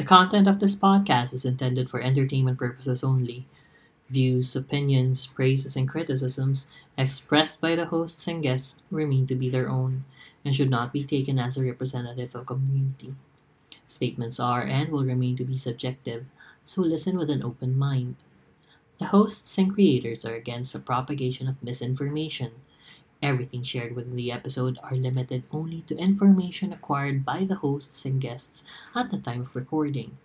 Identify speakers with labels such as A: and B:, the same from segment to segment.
A: The content of this podcast is intended for entertainment purposes only. Views, opinions, praises, and criticisms expressed by the hosts and guests remain to be their own and should not be taken as a representative of community. Statements are and will remain to be subjective, so listen with an open mind. The hosts and creators are against the propagation of misinformation. Everything shared within the episode are limited only to information acquired by the hosts and guests at the time of recording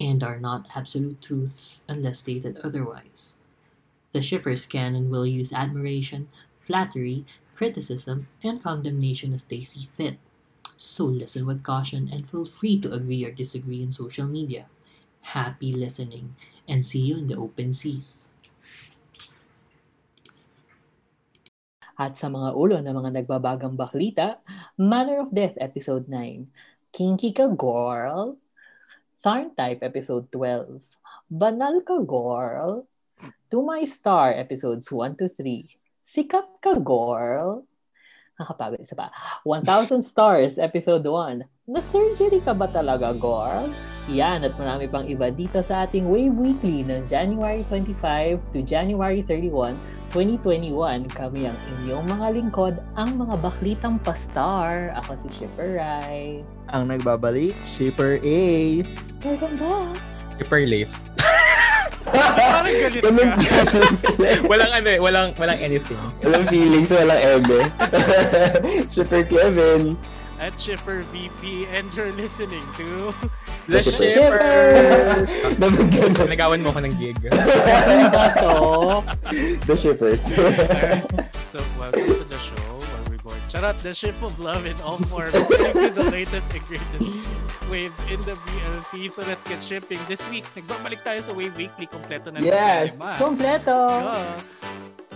A: and are not absolute truths unless stated otherwise. The shippers can and will use admiration, flattery, criticism, and condemnation as they see fit. So listen with caution and feel free to agree or disagree in social media. Happy listening and see you in the open seas.
B: At sa mga ulo ng mga nagbabagang baklita, Manner of Death Episode 9, Kinky Ka Girl, Tharn Type Episode 12, Banal Ka Girl, To My Star Episodes 1 to 3, Sikat Ka Girl, nakakapagod isa pa, 1,000 Stars Episode 1, Na-surgery ka ba talaga, girl? Yan at marami pang iba dito sa ating Wave Weekly ng January 25 to January 31, 2021. Kami ang inyong mga lingkod, ang mga baklitang pastar. Ako si Shipper Rai.
C: Ang nagbabalik, Shipper A.
B: Welcome back!
D: Super leaf.
E: Parang galit ka.
F: kasi.
D: walang ano eh, walang, walang anything.
F: walang feelings, walang ebe. Super Kevin.
E: At Shipper VP and you're listening to
D: The
F: The
D: Shippers!
F: Ganun.
D: Nagawan mo ko ng gig.
B: Ano ba to?
F: The Shippers.
E: So welcome to the show where we board charot the ship of love in all forms bring you the latest ingredients waves in the BLC so let's get shipping this week nagbabalik tayo sa Wave Weekly kompleto na
F: Yes!
B: Kompleto!
E: Yeah.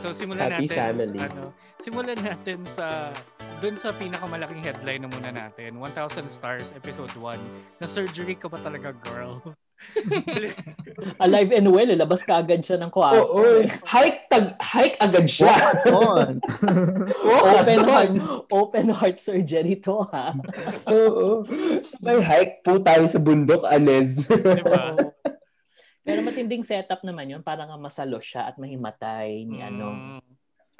E: So simulan
F: Happy
E: natin
F: family.
E: ano, simulan natin sa dun sa pinakamalaking headline na muna natin, 1000 stars episode 1. Na surgery ka ba talaga, girl?
B: Alive and well, labas ka agad siya ng kwarto.
F: Oo. Hike, tag, hike agad siya.
C: On.
B: open heart, open heart surgery to ha.
F: Oo. Sabay hike po tayo sa bundok, Anez.
E: diba?
B: Pero matinding setup naman yun para nga masalo siya at mahimatay ni ano
E: Mm,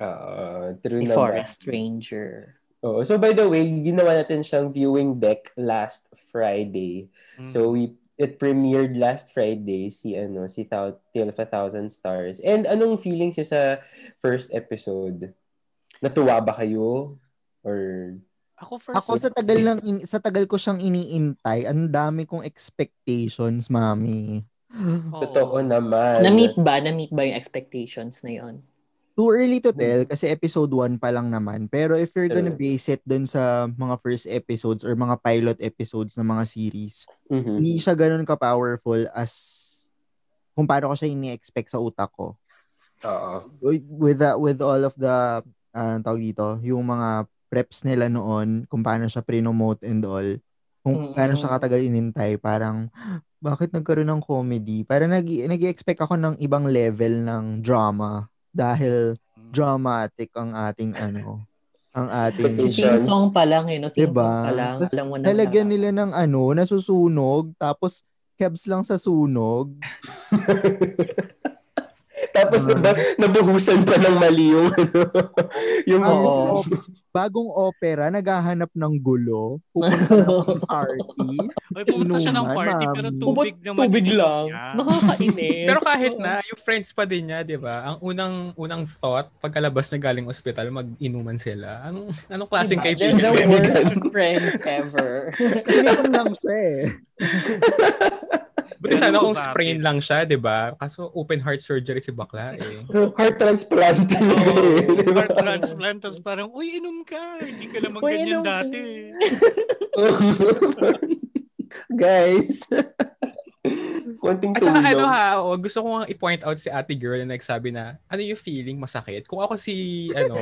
F: Oo, true
B: ni
F: naman.
B: Forest Ranger.
F: Oo. So by the way, ginawa natin siyang viewing deck last Friday.
E: mm.
F: So we it premiered last Friday si ano si Thou- Tale of a Thousand Stars. And anong feelings niyo sa first episode? Natuwa ba kayo? Or
E: ako first.
C: Ako sa tagal lang in, sa tagal ko siyang iniintay, ang dami kong expectations, mami.
E: Oo.
F: totoo naman?
B: Na-meet ba? Na-meet ba yung expectations na yon?
C: Too early to tell kasi episode 1 pa lang naman. Pero if you're gonna base it dun sa mga first episodes or mga pilot episodes ng mga series,
F: Mhm.
C: hindi siya ganun ka-powerful as kung paano ko siya ini-expect sa utak ko.
F: Oo.
C: With the, with all of the uh, tawag dito, yung mga preps nila noon, kung paano siya pre-nomote and all, kung
B: Mm.
C: paano siya katagal inintay, parang bakit nagkaroon ng comedy? Parang nag nag-expect ako ng ibang level ng drama dahil
E: Mm.
C: dramatic ang ating ano, ang ating.
B: Theme song pa lang, eh, no? Theme
C: Diba?
B: song pa lang.
C: Tas
B: Alam mo na.
C: lalagyan nila ng ano, nasusunog, tapos kebs lang sa sunog.
F: Tapos
C: Ah.
F: na nabuhusan pa ng mali yung ano, yung
B: Oo.
C: Bagong opera, naghahanap ng gulo, pupunta ng party.
E: Ay, pumunta siya ng party pero
C: mami.
E: tubig naman.
B: Tubig
E: ininom
B: lang. Nakakainis.
D: Pero kahit na, yung friends pa din niya, di ba? Ang unang unang thought, pagkalabas na galing ospital, mag-inuman sila. Anong, anong klaseng
B: Diba?
D: kaibigan?
B: They're the worst friends ever.
C: Ininom lang siya eh.
D: Buti sana kung
E: Bakit?
D: sprain lang siya, di ba? Kaso open heart surgery si bakla eh.
F: heart transplant.
E: Oo, heart transplant. Tapos parang, uy, inom ka. Hindi ka naman
B: Uy,
E: ganyan dati.
F: Guys. Konting
D: At saka ano ha, oh, gusto ko nga i-point out si ate girl na nagsabi na, ano yung feeling masakit? Kung ako si, ano,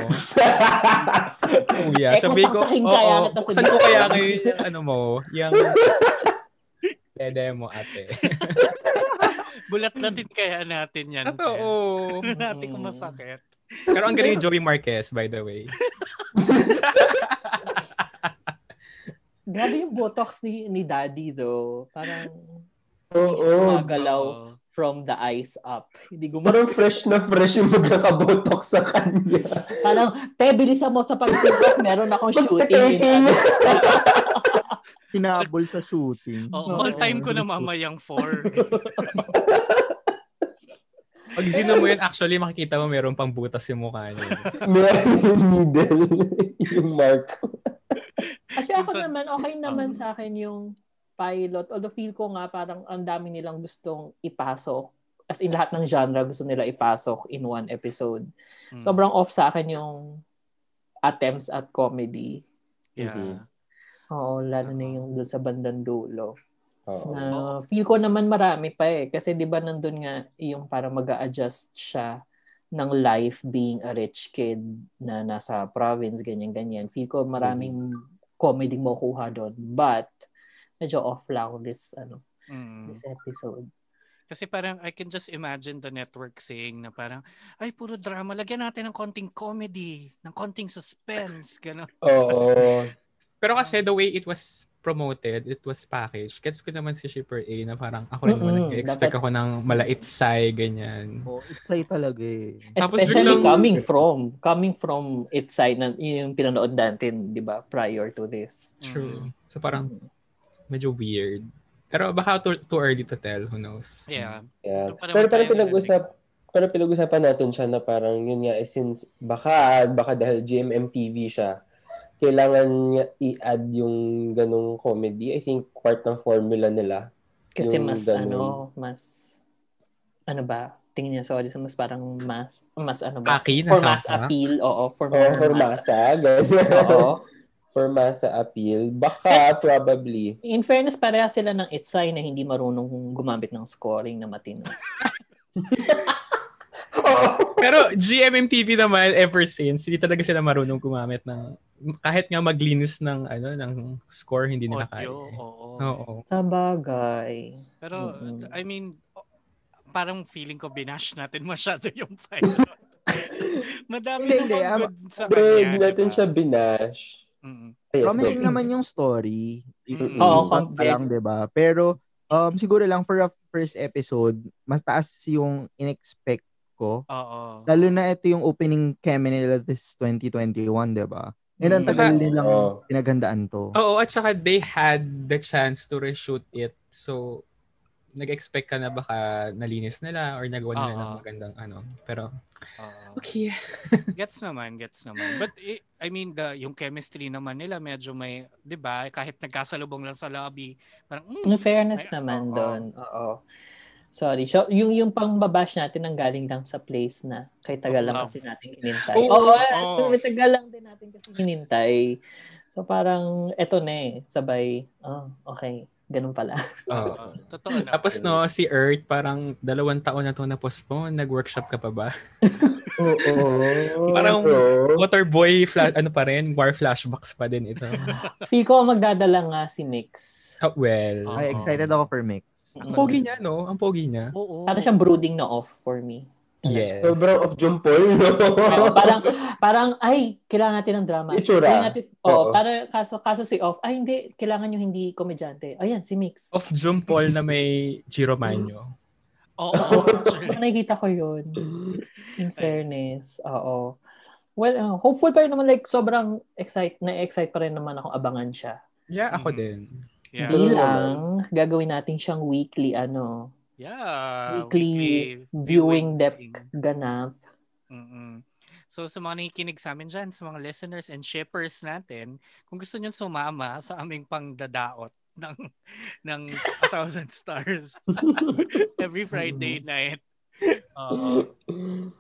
D: kuya,
B: Eh,
D: sabi ko, oo,
B: kaya kita sa
D: buksan ko kaya yung, ano mo, yung, dede mo ate.
E: Bulat-latin kaya natin yan.
D: Totoo.
E: Natin kung masakit.
D: Pero ang galing ni Joey Marquez, by the way.
B: Grabe yung botox ni, ni daddy though. Parang
F: Oo.
B: gumagalaw
E: Oo.
B: from the eyes up. Hindi gumagalaw.
F: Parang fresh na fresh yung magkakabotok sa kanya.
B: Parang, te, bilisan mo sa pag-tiktok. Meron akong shooting.
C: Hinabol sa shooting.
E: Oo, call time ko na mamayang 4.
D: Pag sino mo yun, actually makikita mo meron pang butas yung mukha niya.
F: Meron yung needle. yung mark.
B: Kasi ako naman, okay naman sa akin yung pilot. Although feel ko nga parang ang dami nilang gustong ipasok. As in lahat ng genre gusto nila ipasok in one episode.
E: Mm.
B: Sobrang off sa akin yung attempts at comedy.
E: Yeah.
B: Oo, lalo na yung doon sa bandang dulo.
F: Oo.
B: Na feel ko naman marami pa eh. Kasi di ba nandun nga yung parang mag adjust siya ng life being a rich kid na nasa province, ganyan-ganyan. Feel ko maraming comedy mo kuha doon. But, medyo off lang this, ano,
E: Mm.
B: this episode.
E: Kasi parang I can just imagine the network saying na parang, ay, puro drama. Lagyan natin ng konting comedy, ng konting suspense, gano'n.
F: Oo.
D: Pero kasi the way it was promoted, it was packaged. Gets ko naman si Shipper A na parang ako rin naman
B: Mm-mm,
D: nag-expect
B: dapat-
D: ako ng malait say, ganyan.
C: Oh, excited talaga eh.
D: Tapos
B: Especially
D: biglang-
B: coming from, coming from its side na yung pinanood natin, di ba, prior to this.
D: True. So parang medyo weird. Pero baka too, too early to tell, who knows.
E: Yeah.
F: Yeah.
E: Pero parang
F: Pero parang pinag-usap pero pinag-usapan natin siya na parang yun nga eh, since baka baka dahil GMMTV siya kailangan niya i-add yung ganong comedy. I think part ng formula nila.
B: Kasi
F: Yung
B: mas,
F: ganun.
B: ano, mas, ano ba, tingin niya, sorry, so mas parang mas, mas ano ba?
D: Aki na
B: for mass appeal, oo, for,
F: Or for
B: mass,
F: masa, ganyan.
B: oo.
F: for masa appeal. Baka, probably.
B: In fairness, pareha sila ng Itsai na hindi marunong gumamit ng scoring na matino.
D: Pero GMMTV naman ever since, hindi talaga sila marunong gumamit ng kahit nga maglinis ng ano ng score hindi nila kaya.
E: Oo.
D: Oo.
B: Sa bagay.
E: Pero,
B: Mm-mm.
E: I mean, parang feeling ko binash natin masyado yung pilot. Madami
C: Hindi, hindi.
E: namang
C: Ama-
E: good sa kanya,
F: hindi natin
E: diba?
F: siya binash.
E: Mm.
F: Yes,
C: Promising naman yung story.
E: Mm.
B: Oo,
C: Ipat pa lang, di ba? Pero, um, siguro lang for a first episode, mas taas yung in-expect ko.
E: Oo.
C: Lalo na ito yung opening keme nila this 2021, di ba? And ang
E: Mm.
C: tagal
D: Saka-
C: nilang
F: Oo.
C: pinaghandaan to.
D: Oo, at saka they had the chance to reshoot it. So, nag-expect ka na baka nalinis nila or nagawa nila
E: Oo.
D: ng magandang ano. Pero,
E: Oo.
D: okay.
E: Gets naman, gets naman. But i- I mean, the yung chemistry naman nila medyo may, 'di ba? Kahit nagkasalubong lang sa lobby, parang mm,
B: In fairness
E: Ay,
B: naman
E: oo.
B: doon. Oo. Sorry. So, yung, yung pangbabash natin ang galing lang sa place na kay tagal lang
E: Love.
B: kasi natin hinintay.
D: Oo,
B: Oo,
E: oo.
B: may tagal lang din natin kasi hinintay. So, parang eto na eh. Sabay, oh, okay. Ganun pala.
E: oo, totoo na.
D: Tapos no, si Earth, parang dalawang taon na to na postpone. Nag-workshop ka pa ba?
F: Oo.
D: Parang-
F: Oo.
D: Waterboy, flash, ano pa rin, war flashbacks pa din ito.
B: Feel ko magdadala nga si Mix.
D: Oh, well.
C: Ay, excited ako for Mix.
D: Ang pogi niya, no? Ang pogi niya.
E: Oo.
B: Para siyang brooding na off for me.
D: Yes.
F: Sobrang of no?
B: Oo, parang, parang, ay, kailangan natin ng drama.
F: Itsura.
B: Kailangan natin, oo,
F: Oo.
B: para kaso, kaso si off, ay hindi, kailangan yung hindi komedyante. Ayan, si Mix.
D: Of June Paul na may Giro Manyo.
E: Oo, actually.
B: Nakikita ko yun. In fairness. Oo. Well, uh, hopeful pa rin naman like sobrang excite na-excite pa rin naman ako abangan siya.
D: Yeah, ako
E: Mhm.
D: din.
E: Yeah.
B: Hindi
F: Ganun
B: lang gagawin natin siyang weekly ano,
E: Yeah.
B: weekly viewing deck
E: thing.
B: ganap.
E: Mm-mm. So sa mga nakikinig sa amin dyan, sa mga listeners and shippers natin, kung gusto nyo sumama sa aming pangdadaot ng ng A Thousand Stars every Friday night. Oo.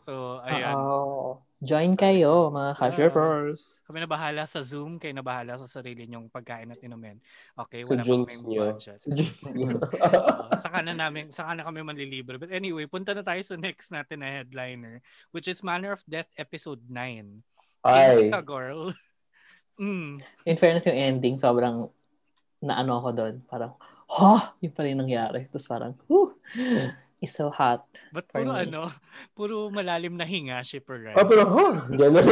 E: so, ayan.
B: Oo. Join kayo mga ka-shippers.
E: Kami na bahala sa Zoom, kayo na bahala sa sarili nyong pagkain at inumin. Okay, wala pa
F: drinks
E: kaming
F: nyo.
E: budget. Oo, saka na namin, saka na kami manlilibre. But anyway, punta na tayo sa next natin na headliner, which is Manner of Death episode 9.
F: Ay.
E: Ka, girl. Mm.
B: In fairness yung ending, sobrang naano ako doon. Parang, ha? Yun pa rin nangyari. Tapos parang, whew, it's so hot.
E: But
B: For
E: puro
B: me.
E: ano, puro malalim na hinga, shipper, right?
F: Ah, pero, huh? Ganun.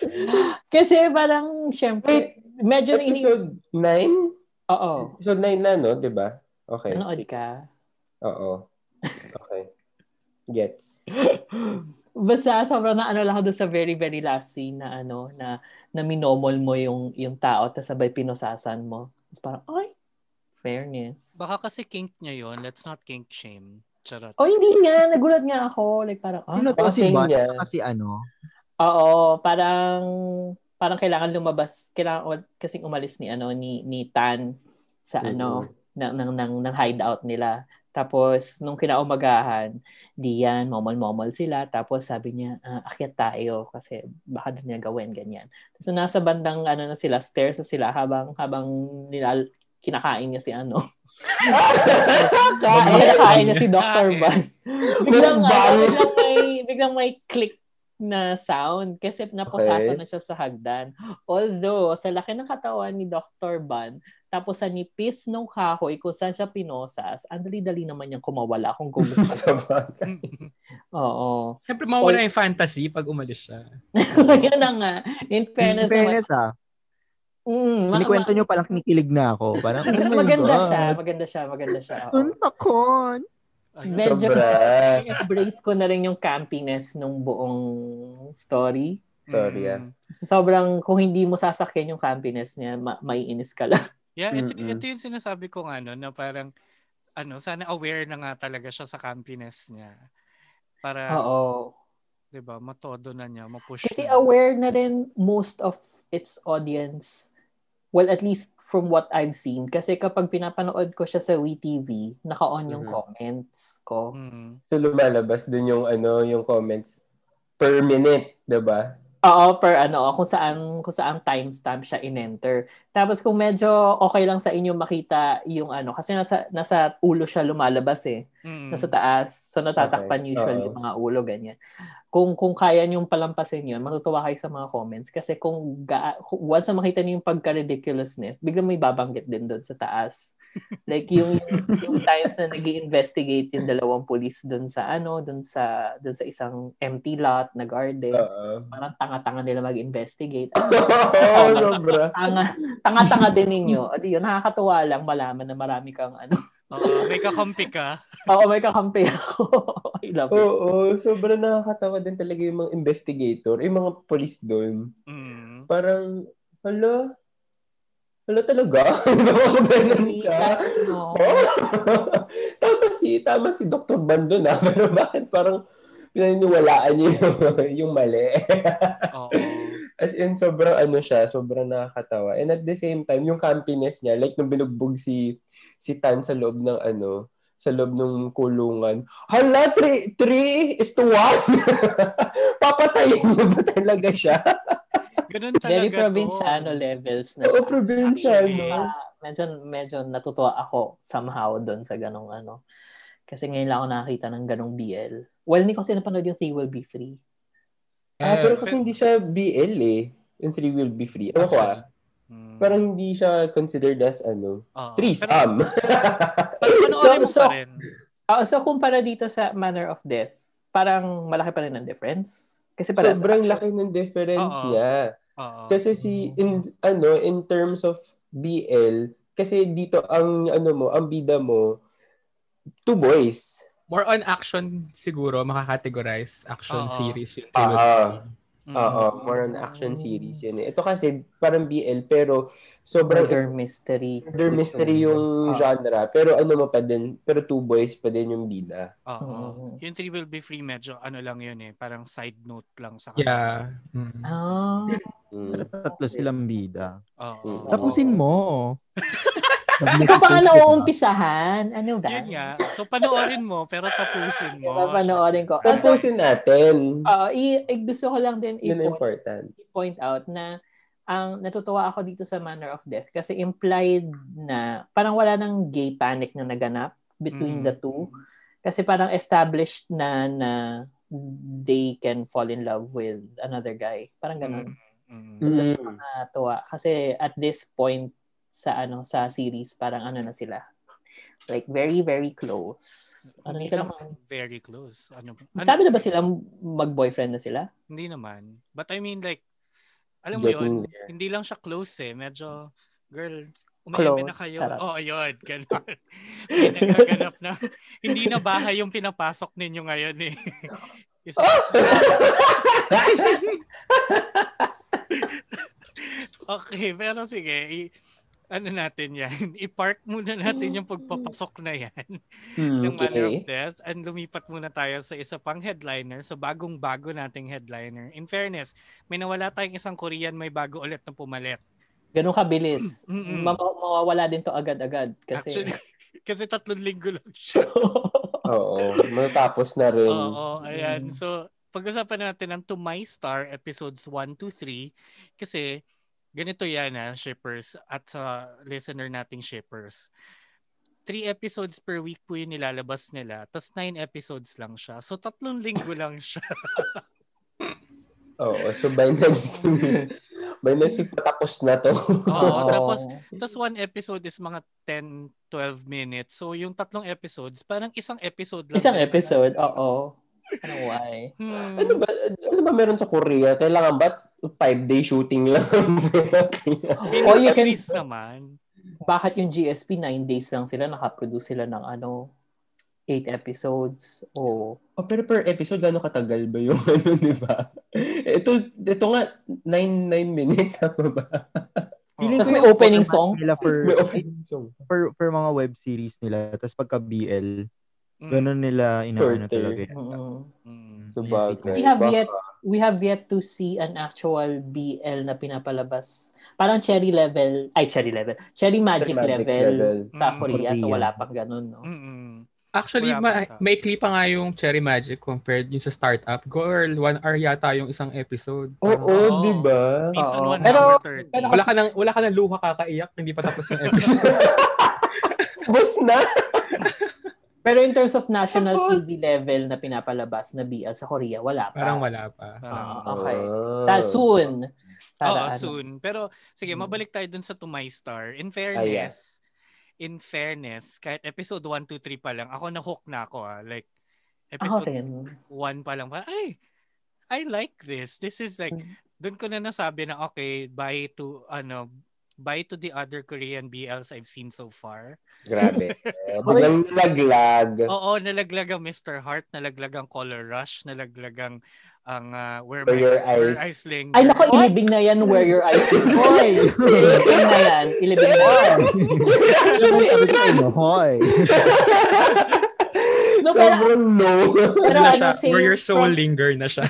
B: Kasi parang, syempre, Medyo ini...
F: Episode 9?
B: Oo.
F: Episode 9 na, no? Di ba? Okay.
B: Nanood ka.
F: Oo. Okay. Gets.
B: Basta sobrang na ano lang ako doon sa very very last scene na ano na na minomol mo yung yung tao tapos sabay pinosasan mo. Tapos parang ay fairness.
E: Baka kasi kink niya yon Let's not kink shame. Charot.
B: Oh, hindi nga. Nagulat nga ako. Like, parang, ah,
C: Ano to si
F: Kasi niya.
C: Kasi ano?
B: Oo, parang parang kailangan lumabas, kailangan kasing umalis ni ano ni ni Tan sa ano ng ng ng, ng hideout nila. Tapos nung kinaumagahan, di yan, momol-momol sila. Tapos sabi niya, ah, akyat tayo kasi baka doon niya gawin ganyan. Tapos nasa bandang ano na sila, stairs na sila habang habang nila kinakain niya si ano. Kinakain niya si Dr. Ban. biglang, ano, biglang may biglang may click na sound kasi napusasan
F: Okay.
B: na siya sa hagdan. Although, sa laki ng katawan ni Dr. Ban, tapos sa nipis ng kahoy kung saan siya pinosas, ang dali-dali naman niyang kumawala kung gusto.
F: Sa bagay.
B: Oo.
D: Siyempre, mawala yung fantasy pag umalis siya.
B: Yun na nga. In
C: In
B: fairness,
C: fairness ah,
B: naman, mm, ma-
C: kinikwento
B: ma-
C: nyo palang kinikilig na ako. Parang, oh
B: maganda
C: God.
B: siya, maganda siya, maganda siya. oo.
C: Untakon.
E: Ayun.
B: Medyo embrace ko na rin yung campiness nung buong story.
F: Storya.
E: Mm.
B: Sobrang, kung hindi mo sasakyan yung campiness niya, ma- maiinis ka lang.
E: Yeah, ito,
F: Mm-mm.
E: ito yung sinasabi ko ano, na parang, ano, sana aware na nga talaga siya sa campiness niya. Para,
B: Oo.
E: di ba, matodo na niya, mapush
B: Kasi
E: na.
B: aware na rin most of its audience, well, at least from what I've seen. Kasi kapag pinapanood ko siya sa WeTV, naka-on yung
F: Mhm.
B: comments ko.
E: Mm.
F: So lumalabas dun yung ano, yung comments per minute, 'di ba?
B: Oo, per ano, kung saan, kung saan timestamp siya in-enter. Tapos kung medyo okay lang sa inyo makita yung ano, kasi nasa, nasa ulo siya lumalabas eh.
E: Mm.
B: Nasa taas. So natatakpan
F: Okay,
B: usually
F: oo.
B: yung mga ulo, ganyan. Kung kung kaya niyong palampasin yun, matutuwa kayo sa mga comments. Kasi kung ga, once na makita niyo yung pagka-ridiculousness, biglang may babanggit din doon sa taas. Like yung, yung, yung times na nag investigate yung dalawang police doon sa ano, doon sa, doon sa isang empty lot na garden.
F: Oo.
B: Parang tanga-tanga nila mag-investigate.
F: Oo, sobra.
B: Tanga, tanga-tanga din ninyo. O di yun, nakakatuwa lang malaman na marami kang ano.
E: Oo, may kakampi ka.
B: Oo, may kakampi ako. I love it.
F: Oo, sobra nakakatawa din talaga yung mga investigator, yung mga police doon.
E: Mm.
F: Parang, hala, hala talaga? Ganun ka.
B: Oo.
F: Oh? tama si, tama si Dr. Bando na. Pero bakit parang pinaniniwalaan niyo yung, yung mali?
E: Oo.
F: As in, sobrang ano siya, sobrang nakakatawa. And at the same time, yung campiness niya, like nung binugbog si, si Tan sa loob ng ano, sa loob ng kulungan. Hala, 3 is to 1. Papatayin niyo ba talaga siya?
E: Ganun talaga
B: Very
E: to.
B: probinsyano levels na
F: Oo, probinsyano.
E: Actually,
B: Ah, medyo, medyo natutuwa ako somehow doon sa ganong ano. Kasi ngayon lang ako nakakita ng ganong BL. Well, hindi ko kasi napanood yung They Will Be Free.
F: Ah,
D: Eh,
F: pero kasi hindi siya BL eh. Yung 3 will be free. Ano ko ah?
E: Mm.
F: Parang hindi siya considered as ano.
E: Oo.
F: Threesome.
E: Pero panoorin mo
B: So-
E: pa rin.
B: Ah, so, kumpara dito sa Manner of Death, parang malaki pa rin ang difference. Kasi para
F: Sobrang laki ng difference
E: Oo.
F: niya. Kasi si in ano in terms of BL kasi dito ang ano mo, ang bida mo two boys.
D: More on action siguro, makakategorize action
E: Oo.
D: series yung
F: Ah,
D: of
F: ah.
D: Two.
E: Mm.
F: Oo, more on action series yun eh. Ito kasi parang BL pero sobrang
B: murder mystery.
F: murder mystery yung
B: Ah.
F: genre. Pero ano mo pa din, pero two boys pa din yung bida.
E: Oo.
B: Oo.
E: Yung Three Will Be Free, medyo ano lang yun eh. Parang side note lang sa
D: Yeah. Mm.
B: Ah.
F: Mm.
C: Tatlo silang bida.
E: Oo.
F: Mm.
C: Tapusin mo.
B: Ikaw pa nga nauumpisahan. Ano ba?
E: Yun nga. So, panoorin mo, pero tapusin mo.
B: Papanoorin ko. Also,
F: Tapusin natin.
B: uh, i- i- gusto ko lang din i-point,
F: important.
B: i-point out na ang natutuwa ako dito sa Manner of Death kasi implied na parang wala nang gay panic na naganap between
E: Mm.
B: the two. Kasi parang established na na they can fall in love with another guy. Parang ganun.
E: Mm.
F: Mm.
B: Natuwa. Kasi at this point sa ano sa series, parang ano na sila. Like very, very close. Ano
E: Hindi
B: ka
E: naman very close. Ano, ano,
B: Sabi na ba sila mag-boyfriend na sila?
E: Hindi naman. But I mean like, alam mo yun,
F: there.
E: hindi lang siya close eh. Medyo, girl, umayami na kayo.
B: charot.
E: Oo, oh, yun. Ganun. May nagaganap na. Hindi na bahay yung pinapasok ninyo ngayon eh. Isa- okay, pero sige. I- ano natin yan? I-park muna natin yung pagpapasok na yan
F: Hmm,
E: ng Manner of
F: okay.
E: Death and lumipat muna tayo sa isa pang headliner, sa bagong-bago nating headliner. In fairness, may nawala tayong isang Korean, may bago ulit na pumalit.
B: Ganun kabilis.
E: Mm-mm.
B: Ma- mawawala din to agad-agad. Kasi,
E: Actually, kasi tatlong linggo lang siya.
F: Oo. Matatapos na rin.
E: Oo, ayan.
B: Mm.
E: So, pag-usapan natin ang To My Star episodes 1 to 3 kasi ganito yan ha, shippers at sa listener nating shippers. Three episodes per week po yung nilalabas nila. Tapos nine episodes lang siya. So, tatlong linggo lang siya.
F: Oo. So by next by next week patapos na to.
E: Oo,
B: Oo.
E: tapos Tapos one episode is mga 10, 12 minutes. So yung tatlong episodes, parang isang episode lang.
B: isang episode, oo. Ano why?
E: Hmm.
F: ano ba ano ba meron sa Korea? Kailangan ba five day shooting lang?
B: Or you can-
E: Please naman.
B: Bakit yung GSP 9 days lang sila nakaproduce sila ng ano 8 episodes o
F: oh, pero per episode gano'ng katagal ba yung ano, di ba? Ito, ito nga, 9, 9 minutes na pa ba?
C: Feeling
B: Tas
C: ko
B: may opening song?
C: Nila for,
F: May opening song.
C: for, for mga web series nila. Tapos pagka BL. Ganun nila inaano talaga.
B: mm,
E: Mm.
F: So bagay.
B: We have
F: Baka-
B: yet we have yet to see an actual BL na pinapalabas. Parang cherry level, ay cherry level, cherry magic,
F: Magic
B: level,
F: level.
B: sa
E: Mm.
B: Korea. So wala pang ganun, no?
E: Mm-mm.
D: Actually, ma- maikli pa nga yung Cherry Magic compared yung sa startup. Girl, one hour yata yung isang episode.
F: Oo,
E: Oo.
F: di ba?
E: Minsan
B: Oo.
E: one
B: Pero-
E: hour 30.
B: pero-
D: Wala ka nang wala ka nang luha kakaiyak, hindi pa tapos yung episode.
F: Bus na.
B: Pero in terms of national
F: Tapos-
B: TV level na pinapalabas na BL sa Korea, wala pa.
D: Parang wala pa.
E: Parang,
B: Ah, okay.
F: Ah.
B: Ta- soon. Para
E: Oo,
B: ano.
E: soon. Pero sige,
B: Mm.
E: mabalik tayo dun sa To My Star. In fairness, in fairness, kahit episode 1, 2, 3 pa lang, ako na-hook na ako ah. Like, episode
B: rin.
E: 1 pa lang, parang, ay, I like this. This is like,
B: Mm.
E: dun ko na nasabi na, okay, bye to, ano, bye to the other Korean BLs I've seen so far.
F: Grabe. Eh, Biglang naglag.
E: Oo, nalaglag ang Mr. Heart, nalaglag ang Color Rush, nalaglag ang ang uh, Where,
F: Where
E: My,
F: Your
E: Where
F: Eyes-
E: Eyes Linger.
B: Ay, nako, ilibing na yan where your eyes is.
C: Hoy!
B: ilibing na yan. Ilibing na yan.
C: Inyo, hoy!
B: No, pero,
F: Sobrang no.
B: pero
D: Ano
B: same
D: where your soul
B: from,
D: linger na siya.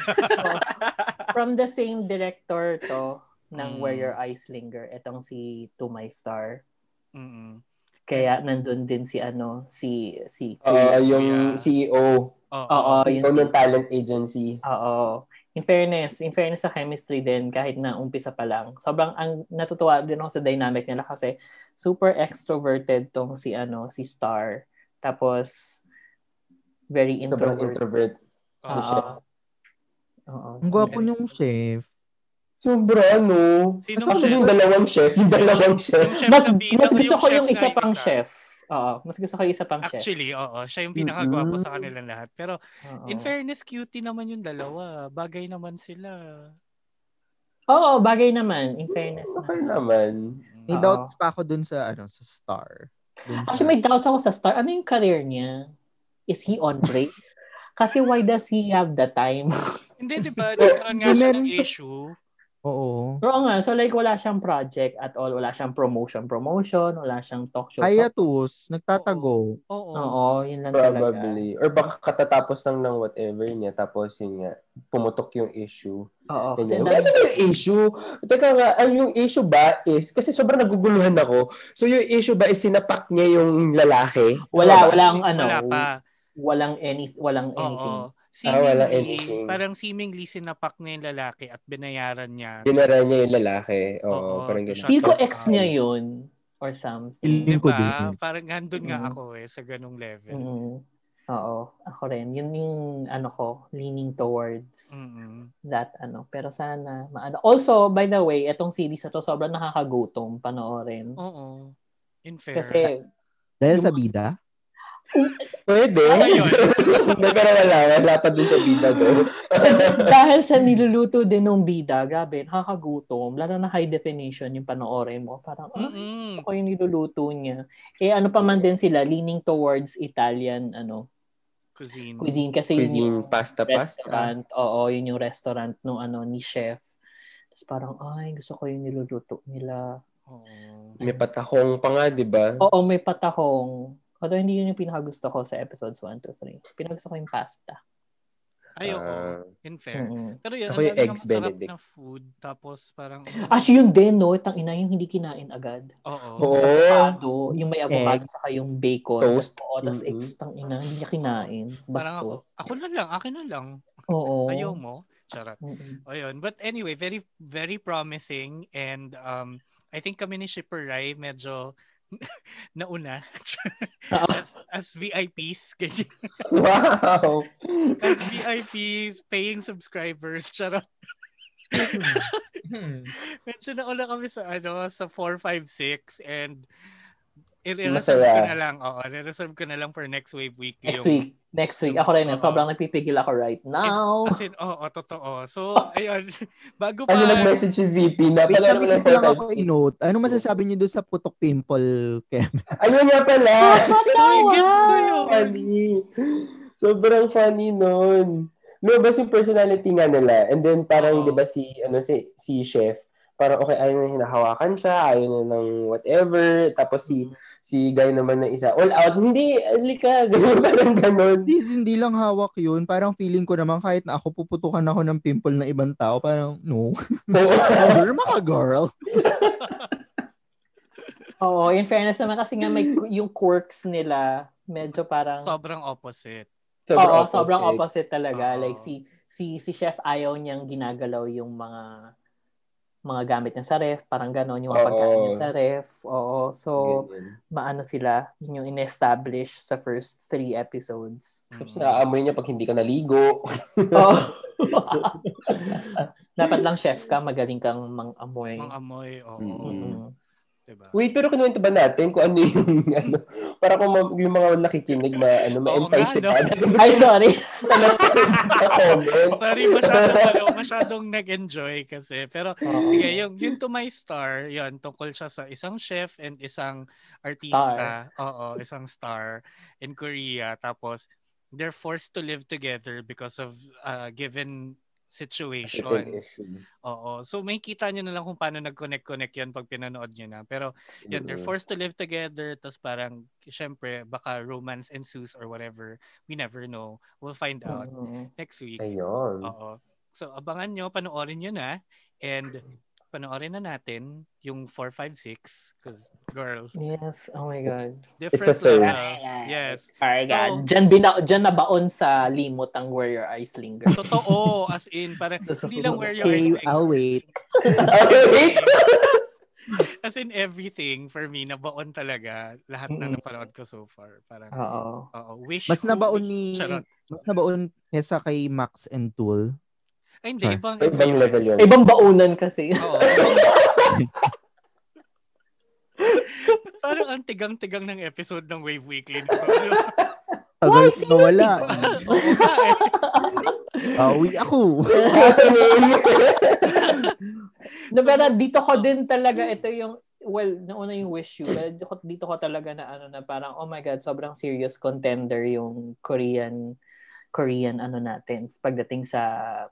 B: from the same director to ng
E: Mm.
B: Where Your Eyes Linger. Itong si To My Star.
E: Mm-mm.
B: Kaya nandun din si ano, si si
F: Oo, yung
E: Yeah.
F: CEO.
E: Oo.
B: Oo, yun
F: CEO ng talent agency.
B: Oo. In fairness, in fairness sa chemistry din, kahit na umpisa pa lang, sobrang ang natutuwa din ako sa dynamic nila kasi super extroverted tong si ano, si Star. Tapos very
F: Sobrang
B: introvert.
F: introvert.
E: Oo.
B: Oo. Oo.
C: Ang gwapo niyong chef.
F: Sobra, no?
E: Sino
F: Actually,
E: chef?
F: yung dalawang chef. Yung dalawang chef.
E: Yung chef
B: Mas
E: na bida,
B: mas gusto ko yung isa pang
E: isa.
B: chef. Oo, mas gusto ko yung isa pang chef.
E: Actually, oo. Siya yung pinakagwapo sa
F: Mm-mm.
E: kanilang lahat. Pero
B: Oo.
E: in fairness, cutie naman yung dalawa. Bagay naman sila.
B: Oo, bagay naman. In fairness.
F: Okay naman.
C: May
B: Oo.
C: doubts pa ako dun sa, ano, sa star. Dun sa-
B: Actually, may doubts ako sa Star. Ano yung career niya? Is he on break? Kasi why does he have the time?
E: Hindi, di ba? Nagkaroon nga siya ng issue.
C: Oo.
B: Oo nga, so like wala siyang project at all. Wala siyang promotion, promotion. Wala siyang talk show.
C: Hiatus, nagtatago.
E: Oo.
B: Oo, yun lang talaga.
F: Probably. Or baka katatapos lang ng whatever niya. Tapos yun nga, pumutok yung issue.
B: Oo, kasi
F: Ganyan. Ano yung issue? Teka nga, ang yung issue ba is, kasi sobrang naguguluhan ako. So yung issue ba is sinapak niya yung lalaki?
B: wala,
F: Tama ba?
B: walang ano,
E: Wala pa.
B: walang any, walang anything.
E: Oo.
F: Ah, wala
E: Seemingly,
F: anything.
E: parang seemingly sinapak niya yung lalaki at binayaran niya.
F: Ginara niya yung lalaki. Oo,
E: Oo,
F: parang ganun.
B: Feel ko ex niya yun or something.
C: Feeling ko
E: Diba?
C: din.
E: Parang nandun nga
B: Mm.
E: ako eh, sa ganung level.
B: Mm. Oo, ako rin. Yun yung ano ko, leaning towards
E: Mm-mm.
B: that ano. Pero sana maano. Also, by the way, etong series na to sobrang nakakagutom panoorin.
E: Oo. In fair.
B: Kasi
C: Dahil sa bida?
F: Pwede. Hindi, pero wala. Wala pa dun sa bida doon.
B: Dahil sa niluluto din ng bida, grabe, nakakagutom. Lalo na high definition yung panoorin mo. Parang, ah,
E: Mm-mm.
B: ako yung niluluto niya. Eh, ano pa man din sila, leaning towards Italian, ano,
E: Cuisine.
B: cuisine. Kasi yun
F: Cuisine,
B: yung
F: pasta, pasta.
B: restaurant. Oo, yun yung restaurant nung ano, ni chef. Tapos parang, ay, gusto ko yung niluluto nila.
E: Oo.
F: May patahong pa nga, di ba?
B: Oo, may patahong. Although hindi yun yung pinakagusto ko sa episodes 1 to 3. Pinakagusto ko yung pasta.
E: Ay, oo.
F: Ah.
E: in fair.
B: Mm-mm.
E: Pero yun,
F: Ako yung eggs Benedict.
E: na food. Tapos parang,
B: Actually, yun din, no? Tang ina yung hindi kinain agad.
E: oo.
F: Oo.
B: Avocado, yung may avocado saka yung bacon.
F: Toast.
B: Oo, tapos
F: Mm-mm.
B: eggs, tang ina, hindi niya kinain.
E: Parang ako,
B: Bastos.
E: ako na lang, akin na lang.
B: Oo.
E: Ayaw mo? Charot.
B: Mm-mm.
E: Ayun. But anyway, very, very promising. And um, I think kami ni Shipper Rai medyo nauna as, as VIPs.
F: Wow!
E: as VIPs, paying subscribers. Charot.
D: Hmm.
E: Medyo nauna kami sa ano sa 4, 5, 6 and i-reserve
F: Masaya.
E: ko na lang. Oo, i-reserve ko na lang for next wave weekly.
B: Next week. Next week. Ako rin, eh,
E: Oo.
B: sobrang nagpipigil ako right now.
E: As in, oo, totoo. So, ayun. Bago pa.
F: Kasi nag-message si VP na
C: Wait,
F: pala naman
C: lang,
F: ng
C: lang ako i-note. Ano masasabi niyo doon sa putok pimple, Kem?
F: Ayun nga pala!
E: Ay, gets ko yun.
F: funny. Sobrang funny nun. Lumabas yung personality nga nila. And then parang,
E: Oo.
F: di ba, si, ano, si, si chef, parang okay, ayaw na hinahawakan siya, ayaw na ng whatever. Tapos si, si guy naman na isa, all out, hindi, alika, ganun, parang ganun.
C: Hindi, hindi lang hawak yun. Parang feeling ko naman kahit na ako puputukan ako ng pimple ng ibang tao, parang no. Girl, maka girl.
B: Oo, in fairness naman kasi nga may yung quirks nila, medyo parang
E: Sobrang opposite.
B: Oo, sobrang opposite talaga.
E: Oo.
B: Like si si si chef ayaw niyang ginagalaw yung mga mga gamit niya sa ref, parang gano'n, yung mga pagkain niya sa ref. Oo, so
F: Ganyan.
B: maano sila, yun yung in-establish sa first three episodes.
F: Tapos naaamoy niya pag hindi ka naligo.
B: Oo. Dapat lang chef ka, magaling kang mang-amoy.
E: Mga amoy, oo.
F: Mm.
E: Diba?
F: Wait, pero kinuwento ba natin kung ano yung, ano, para kung ma- yung mga nakikinig, ma, ano, ma-entice
E: Oo nga,
F: sila.
B: Ay, sorry.
E: Sorry, masyadong, ano, masyadong nag-enjoy kasi. Pero,
B: Oo.
E: sige, yung, yung To My Star, yun, tungkol siya sa isang chef and isang artista. Oo, isang star in Korea. Tapos, they're forced to live together because of uh, given situation. Oo. So, may kita nyo na lang kung paano nag-connect-connect yan pag pinanood nyo na. Pero, yun, they're
F: Mm.
E: forced to live together. Tapos parang, syempre, baka romance ensues or whatever. We never know. We'll find out
B: Mm.
E: next week.
F: Ayun.
E: Oo. So, abangan nyo, panoorin nyo na. And, panoorin na natin yung 4, 5, 6. Because, girl,
B: Yes, oh my God.
E: different
F: It's a serve.
E: level. Yes.
B: Oh my God.
E: So-
B: Diyan, bina- diyan nabaon sa limot ang Warrior Ice Linger.
E: Totoo. As in, parang,
B: Sa
E: hindi lang where your
C: Okay,
E: eyes
C: I'll wait.
F: Okay.
E: As in everything, for me, nabaon talaga lahat na napanood ko so far. Parang,
B: Oo.
E: oo. Wish
C: Mas nabaon ni
E: Charot.
C: mas nabaon kesa kay Max and Tool.
E: Ay, hindi.
C: Huh?
E: Ibang,
F: Ibang level yun.
B: Ibang baunan kasi.
E: Oo. Parang ang tigang-tigang ng episode ng Wave Weekly.
C: Tagal ko nawala.
E: Oo nga eh.
C: Awi ako.
B: No, pero dito ko din talaga, ito yung, well, nauna yung wish you, pero dito ko talaga na ano na parang, oh my God, sobrang serious contender yung Korean, Korean ano natin pagdating sa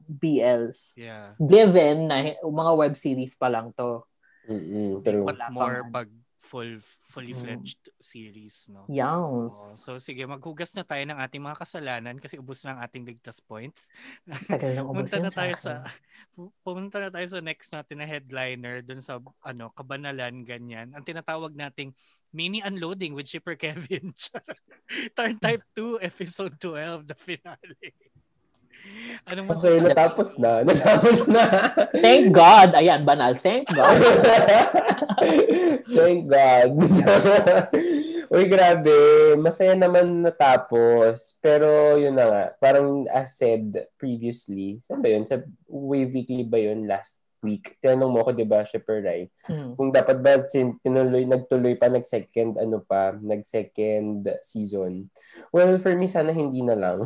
B: BLs.
E: Yeah.
B: Given na mga web series pa lang to.
F: Mm-mm, true.
B: Pa
E: more
B: man.
E: pag full, fully fledged series, no? Oo.
B: Youngs.
E: So sige, maghugas na tayo ng ating mga kasalanan kasi ubos na ang ating ligtas points.
B: Tagal nang ubos
E: na tayo sa pu- pumunta na tayo sa next natin na headliner dun sa ano, kabanalan ganyan. Ang tinatawag nating mini unloading with Shipper Kevin. Turn Type 2 episode 12 the finale. Anong
F: Okay,
E: masasabi?
F: natapos na. Natapos na.
B: Thank God. Ayan, banal. Thank God.
F: Thank God. Uy, grabe. Masaya naman natapos. Pero yun na nga. Parang as said previously, saan ba yun? Sa Wave Weekly ba yun last week. Tinanong mo ako, di ba, Shipper Rai,
B: Hmm.
F: kung dapat ba sin- tinuloy, nagtuloy pa, nag-second, ano pa, nag-second season. Well, for me, sana hindi na lang.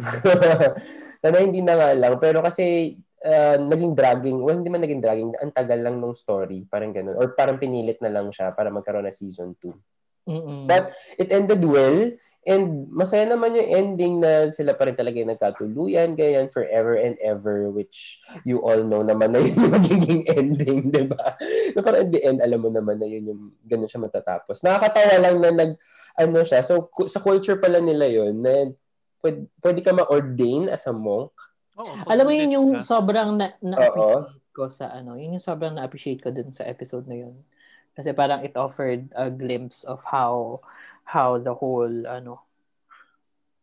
F: sana hindi na nga lang. Pero kasi, uh, naging dragging, well, hindi man naging dragging, ang tagal lang nung story, parang ganun. Or parang pinilit na lang siya para magkaroon ng season 2.
B: Mm-mm.
F: But it ended well. And masaya naman yung ending na sila pa rin talaga yung nagkatuluyan, ganyan, forever and ever, which you all know naman na yun yung magiging ending, di ba? Na parang at the end, alam mo naman na yun yung ganun siya matatapos. Nakakatawa lang na nag, ano siya, so ku- sa culture pala nila yun, na pwede, pwede ka ma-ordain as a monk.
E: Oo,
B: Alam mo yun yung
E: ka.
B: sobrang na, na-appreciate ko sa ano, yun yung sobrang na-appreciate ko dun sa episode na yun. Kasi parang it offered a glimpse of how how the whole ano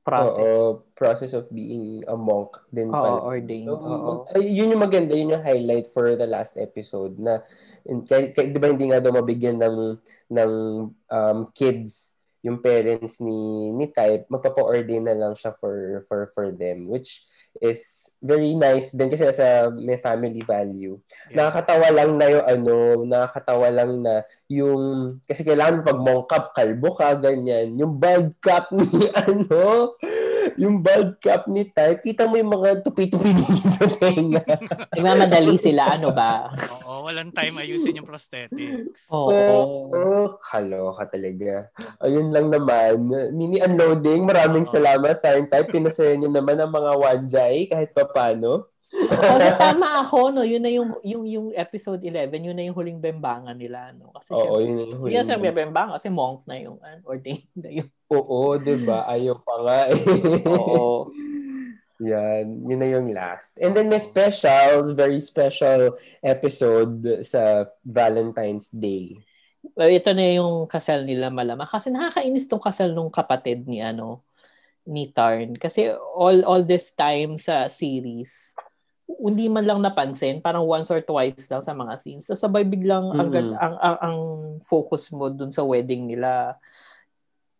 B: process.
F: Oo, process of being a monk din
B: Oo,
F: pala.
B: ordained.
F: So,
B: Oo.
F: ay, yun yung maganda, yun yung highlight for the last episode na in, kaya, kaya, di ba hindi nga daw mabigyan ng ng um, kids yung parents ni ni Type, magpapa-ordain na lang siya for for for them which is very nice din kasi sa may family value.
E: Yeah.
F: Nakakatawa lang na yung ano, nakakatawa lang na yung kasi kailangan pag monk up, kalbo ka, ganyan. Yung bald cap ni ano, yung bald cap ni Type, kita mo yung mga tupi-tupi dito sa tenga.
B: Nagmamadali sila, ano ba?
E: Oo, walang time ayusin yung prosthetics.
B: Oo.
F: Oh, kaloka talaga. Ayun lang naman. Mini unloading. Maraming
E: Oo.
F: salamat, Time Type. Pinasaya niyo naman ang mga wanjay kahit papano.
B: Kasi tama ako, no? Yun na yung, yung, yung episode 11, yun na yung huling bembangan nila, no? Kasi
F: Oo,
B: syempre,
F: yun yung
B: hindi na bembangan kasi monk na yung ano, ordained na yung.
F: Oo, di ba? Ayaw pa nga eh.
B: Oo.
F: Yan, yun na yung last. And then may specials, very special episode sa Valentine's Day.
B: Well, ito na yung kasal nila malama. Kasi nakakainis tong kasal nung kapatid ni ano ni Tarn. Kasi all all this time sa series, hindi man lang napansin, parang once or twice lang sa mga scenes. So, sabay biglang ang,
F: Mm.
B: ang, ang, ang focus mo dun sa wedding nila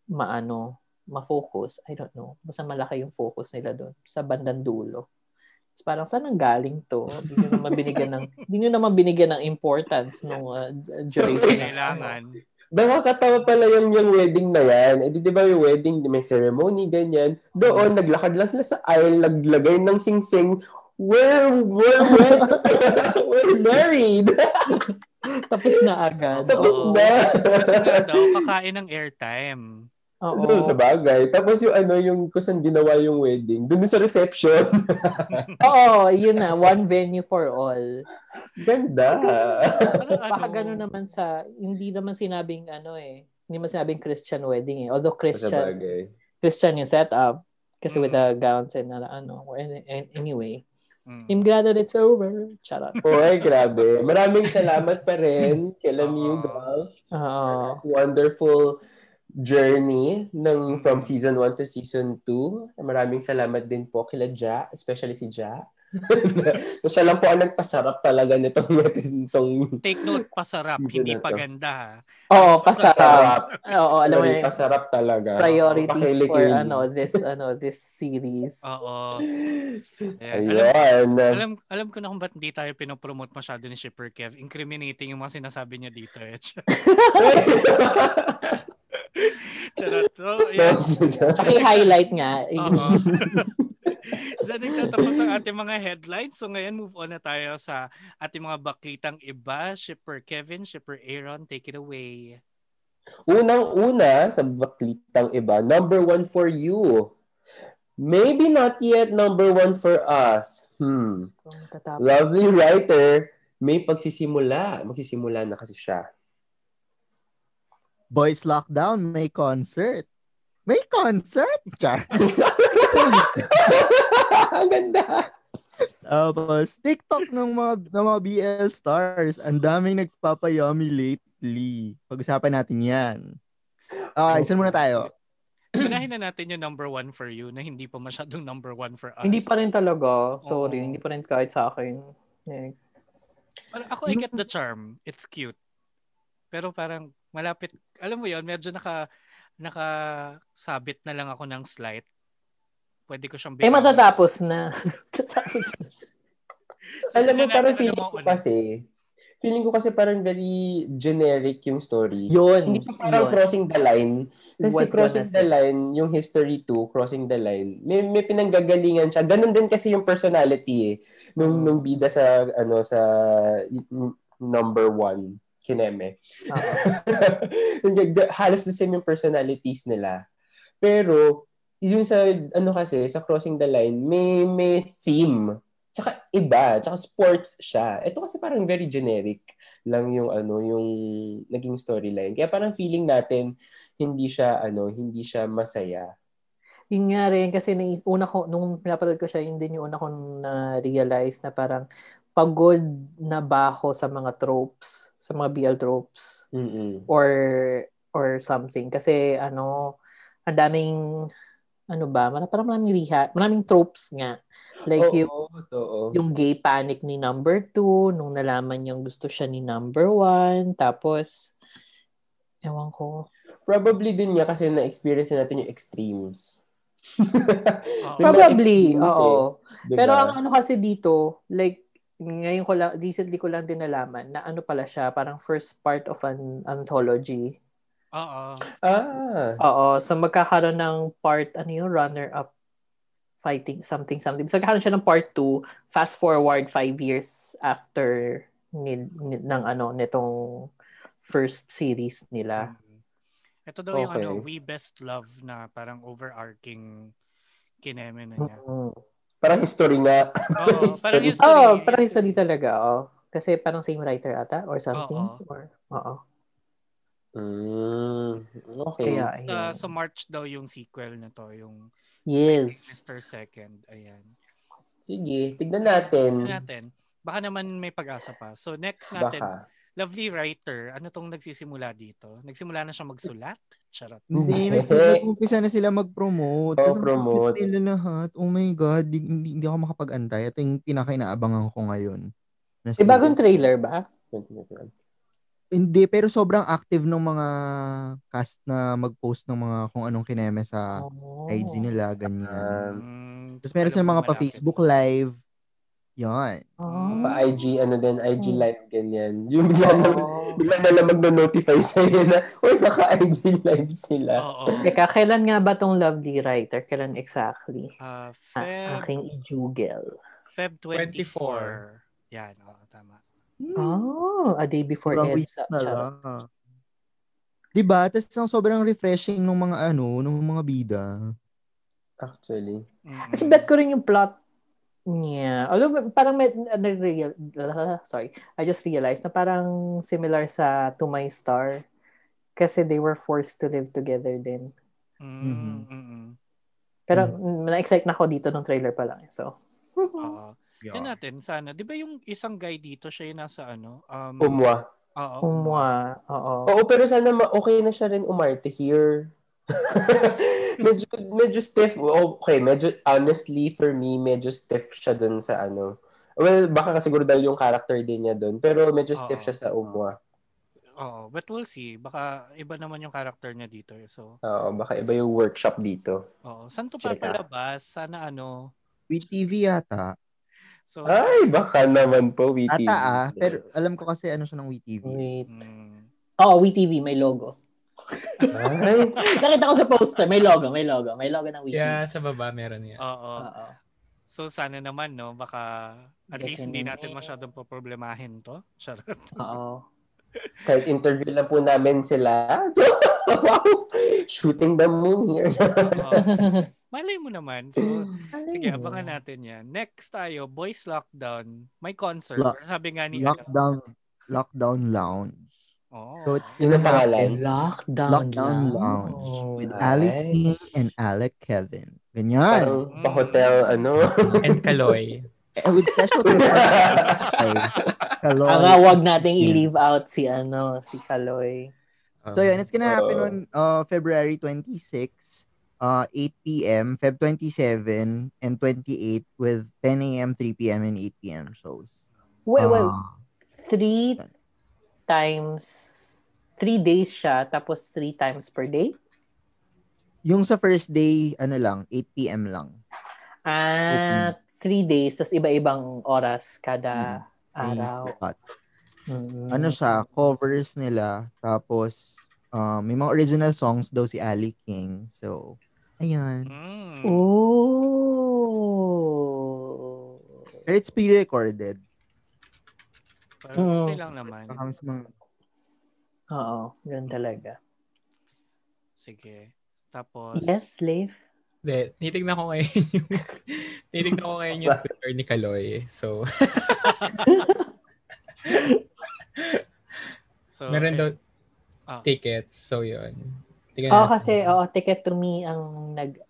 B: maano, ma-focus. I don't know. Basta malaki yung focus nila dun sa bandang dulo. Tapos parang saan ang galing to? Hindi nyo naman binigyan ng hindi nyo naman binigyan ng importance nung uh, duration. ng-
E: Kailangan.
F: Nakakatawa pala yung, yung wedding na yan. Eh, di, di ba yung wedding, may ceremony, ganyan. Doon, naglakad lang sila sa aisle, naglagay ng sing-sing. We're, we're, we're, we're married.
B: Tapos na agad.
F: Tapos
B: Oo.
F: na.
E: Kasi nga daw, kakain ng airtime.
B: Oo.
F: So, sa bagay. Tapos yung ano, yung kung saan ginawa yung wedding, doon sa reception.
B: Oo, yun na. One venue for all.
F: Ganda.
E: Parang
B: Baka
E: ano,
B: gano'n naman sa, hindi naman sinabing ano eh, hindi naman sinabing Christian wedding eh. Although
F: Sa
B: Christian,
F: bagay.
B: Christian yung setup. Kasi with
E: Mm.
B: the gowns and ano. Any- any- Anyway,
E: mm.
B: I'm glad that it's over. Charot.
F: Oy, grabe. Maraming salamat pa rin kila Mew
E: Oo.
F: Golf.
B: Oo.
F: Wonderful journey ng from season 1 to season 2. Maraming salamat din po kila Ja, especially si Ja. Siya lang po ang nagpasarap talaga nitong episode. Itong
E: Take note, pasarap, hindi paganda.
B: Oo, pasarap. Oo, alam mo yun.
F: pasarap talaga.
B: Priorities for
F: Pakilikili.
B: ano, this ano, this series.
E: Oo. Ayan. Alam,
F: Ayun.
E: alam, alam ko na kung ba't hindi tayo pinopromote masyado ni Shipper Kev. Incriminating yung mga sinasabi niya dito. Eh. Charot. So, ayan.
B: Tsaka i-highlight nga.
E: Oo. Diyan nagtatapos ang ating mga headlines. So ngayon, move on na tayo sa ating mga baklitang iba. Shipper Kevin, Shipper Aaron, take it away.
F: Unang-una sa baklitang iba, number one for you. Maybe not yet number one for us. Hmm. Lovely writer, may pagsisimula. Magsisimula na kasi siya.
C: Boys Lockdown, may concert. May concert? Char.
F: Ang ganda.
C: Tapos, TikTok ng mga, ng mga BL stars. Ang daming nagpapayami lately. Pag-usapan natin yan. Okay, saan muna tayo?
E: Unahin na natin yung number one for you na hindi pa masyadong number one for us.
B: Hindi pa rin talaga. Sorry,
E: Oo.
B: hindi pa rin kahit sa akin. Eh,
E: Parang Ako, I get the charm. It's cute. Pero parang malapit, alam mo yon medyo naka, nakasabit na lang ako ng slight. Pwede ko siyang
B: eh
E: bitawan.
B: matatapos na. Tatapos na.
F: Alam mo, parang feeling ko kasi, feeling ko kasi parang very generic yung story.
B: Yun.
F: Hindi siya parang
B: yun.
F: crossing the line. Kasi
B: Was
F: crossing the line, yung history 2, crossing the line, may, may pinanggagalingan siya. Ganun din kasi yung personality eh. Nung,
B: Mm.
F: nung bida sa, ano, sa number one, kineme.
B: Oo.
F: Halos the same yung personalities nila. Pero, yung sa, ano kasi, sa crossing the line, may, may theme. Tsaka iba, tsaka sports siya. Ito kasi parang very generic lang yung ano, yung naging storyline. Kaya parang feeling natin hindi siya ano, hindi siya masaya.
B: Yun nga rin, kasi nais, una ko, nung pinapanood ko siya, yun din yung una kong na-realize na parang pagod na ba ako sa mga tropes, sa mga BL tropes,
F: Mm.
B: or or something. Kasi ano, ang daming, ano ba, parang maraming reha, maraming tropes nga. Like yung,
F: Oo,
B: yung gay panic ni number two, nung nalaman niyang gusto siya ni number one, tapos, ewan ko.
F: Probably din niya kasi na-experience natin yung extremes.
E: Oo.
B: Probably,
F: extremes
B: oo.
F: eh. Diba?
B: Pero ang ano kasi dito, like, ngayon ko lang, recently ko lang din nalaman na ano pala siya, parang first part of an anthology.
E: Oo.
F: Ah,
B: Oo, so magkakaroon ng part, ano yung runner-up fighting, something, something. So magkakaroon siya ng part 2, fast forward five years after ni, ni- ng ano, nitong first series nila.
E: Mm. Ito daw yung
F: Okay.
E: ano, We Best Love na parang overarching kineme na niya.
B: Mm.
F: parang history nga.
E: Oo, parang
F: History.
E: history.
B: Oh, parang history talaga, oh. Kasi parang same writer ata or something.
E: Oo.
B: Or, oo.
F: Mm, okay.
B: Kaya,
E: Sa,
B: ayun.
E: sa March daw yung sequel na to, yung
B: Yes.
E: Mr. Second. Ayan.
F: Sige, tignan natin.
E: Tingnan natin. Baka naman may pag-asa pa. So next natin,
F: Baka.
E: lovely writer. Ano tong nagsisimula dito? Nagsimula na siya magsulat? Charot.
C: Hindi, nag-umpisa na sila mag-promote. Ang
F: promote.
C: nila lahat. Oh my God, di, hindi, hindi ako makapag-antay. Ito yung pinaka-inaabangan ko ngayon. Na
B: May bagong trailer ba?
C: Hindi, pero sobrang active ng mga cast na mag-post ng mga kung anong kineme sa
B: Oh.
C: IG nila, ganyan.
F: Um,
E: Mm,
C: Tapos meron silang mga pa-Facebook live. Yan.
B: Oh.
F: pa IG, ano din, IG live, ganyan. Yung bigla na,
B: Oo.
F: bigla na lang mag-notify sa'yo na, uy, naka-IG live sila.
E: Oo.
B: Teka, kailan nga ba tong lovely writer? Kailan exactly?
E: Ah,
B: Ah,
E: Feb,
B: aking i-jugel.
E: Feb 24. Yan, oo, tama.
B: Oh, a day before
C: Sobrang
B: EDSA.
C: na lang. Diba? Tapos ang sobrang refreshing ng mga ano, ng mga bida.
F: Actually.
E: Mm-mm.
B: Kasi bet ko rin yung plot niya. Although parang may, ano, real, sorry, I just realized na parang similar sa To My Star. Kasi they were forced to live together din.
E: Mm,
C: Mhm.
E: mm-mm.
B: Pero mm. na-excite na ako dito ng trailer pa lang. So,
E: Oo. Yan natin, sana. Di ba yung isang guy dito, siya yung nasa ano? Um,
F: Umwa.
E: Oo.
B: umwa. Oo.
F: Oo, pero sana ma- okay na siya rin umarte here. medyo, medyo stiff. Okay, medyo, honestly, for me, medyo stiff siya dun sa ano. Well, baka kasi siguro dahil yung character din niya dun. Pero medyo stiff
E: Oo.
F: siya sa umwa.
E: Oo. But we'll see. Baka iba naman yung character niya dito. eh. So,
F: Oo, baka iba yung workshop dito.
E: oo. Saan to papalabas? Sana ano?
C: With TV yata.
E: So,
F: Ay, baka naman po, WeTV.
C: Ata ah. Pero alam ko kasi ano siya ng WeTV.
B: Wait.
E: mm,
B: Oo, WeTV, may logo. Nakita ko sa poster, may logo, may logo. May logo ng WeTV.
D: Yeah, sa baba meron yan.
E: oo.
B: Oo.
E: So, sana naman, no? Baka at
B: Hindi
E: least hindi natin masyadong poproblemahin to. Charot.
B: Oo.
F: kahit interview lang po namin sila. wow! Shooting the moon here.
E: Malay mo naman. So, sige,
B: mo?
E: abangan natin yan. Next tayo, Boys Lockdown. May concert.
C: Lock-
E: Sabi nga ni...
C: Lockdown Lockdown Lounge.
E: Oo.
C: So it's
F: Yun ang pangalan.
B: Lockdown,
C: Lockdown Lounge with
F: Ay.
C: Alec King and Alec Kevin. Ganyan.
F: Parang pa-hotel, ano.
D: And Kaloy.
C: Eh, with special. Kaloy.
B: Ang wag nating i-leave out si ano, si Kaloy.
C: So yun, it's gonna happen
F: Oo.
C: on uh, February 26, uh, 8 p.m., Feb 27, and 28 with 10 a.m., 3 p.m., and 8 p.m. shows.
B: Wait, wait.
C: Ah,
B: Three times, three days siya, tapos three times per day?
C: yung sa first day, ano lang, 8 p.m. lang.
B: Ah, three days, tas iba-ibang oras kada
C: May
B: araw. Mm.
C: Ano siya, covers nila. Tapos, um, may mga original songs daw si Ali King. So, ayan.
E: Mm.
B: Oh.
C: Pero it's pre-recorded.
E: Pero
B: Mm.
E: okay lang naman.
C: Baka mas mga...
B: Oo, yun talaga.
E: Sige. Tapos,
B: Yes, Leif.
D: Hindi, titignan ko ngayon yung, titignan ko ngayon yung Twitter ni Kaloy. So,
E: so,
D: meron
E: eh,
D: daw
E: ah.
D: tickets. So, yun. Tingnan
B: Oo,
D: natin.
B: kasi, oo, Ticket to Me ang nag,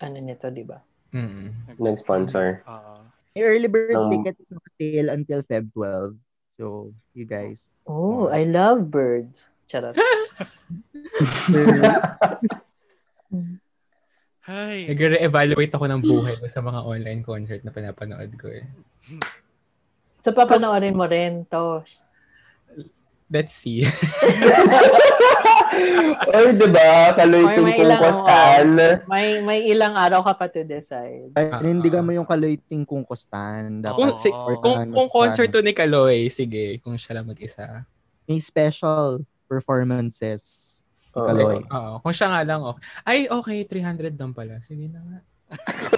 B: ano nito, di ba?
D: Mm.
F: Nag-sponsor.
C: May early bird
F: Um,
C: tickets sale until Feb 12. So, you guys.
B: Oh, I love birds. Charot.
E: Hi.
D: Nagre-evaluate ako ng buhay ko sa mga online concert na pinapanood ko eh.
B: So, papanoorin mo rin to.
D: Let's see.
F: Oy, di ba?
B: May
F: kung
B: ilang-
F: kostan.
B: May may ilang araw ka pa to decide.
C: Ay, Panindigan mo yung kaloiting kung kustan. Dapat
D: Kung, si, kung, kung concert to ni Kaloy, sige, kung siya lang mag-isa.
C: may special performances.
F: Oo.
C: Kaloy.
D: Oo, kung siya nga lang, okay. Ay, okay, 300 lang pala. Sige na nga.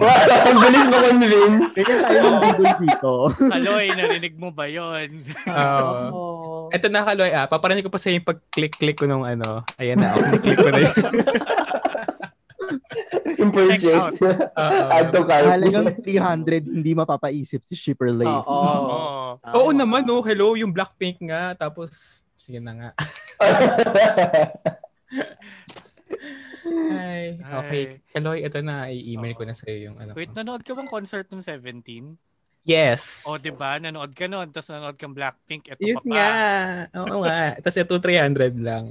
F: Wow, ang bilis mo convince.
C: Kaya tayo ng Google dito.
E: Kaloy, narinig mo ba yon?
D: Oo.
B: Oh.
D: Eto na, Kaloy, ah. Paparanin ko pa sa yung pag-click-click ko nung ano. Ayan na, oh, click ko na yun.
F: Yung purchase. Add to cart.
C: Halagang 300, hindi mapapaisip si Shipper Leif.
B: Oo.
E: Oo.
D: Oo naman, oh. Hello, yung Blackpink nga. Tapos, sige na nga. Ay, okay. Kaloy, ito na. I-email ko na sa'yo yung ano.
E: Wait, nanood ka bang concert ng 17?
D: Yes.
E: O, di ba? Nanood ka noon, tapos nanood kang Blackpink, ito
D: Yun
E: pa pa.
D: nga. Oo nga. Tapos ito 300 lang.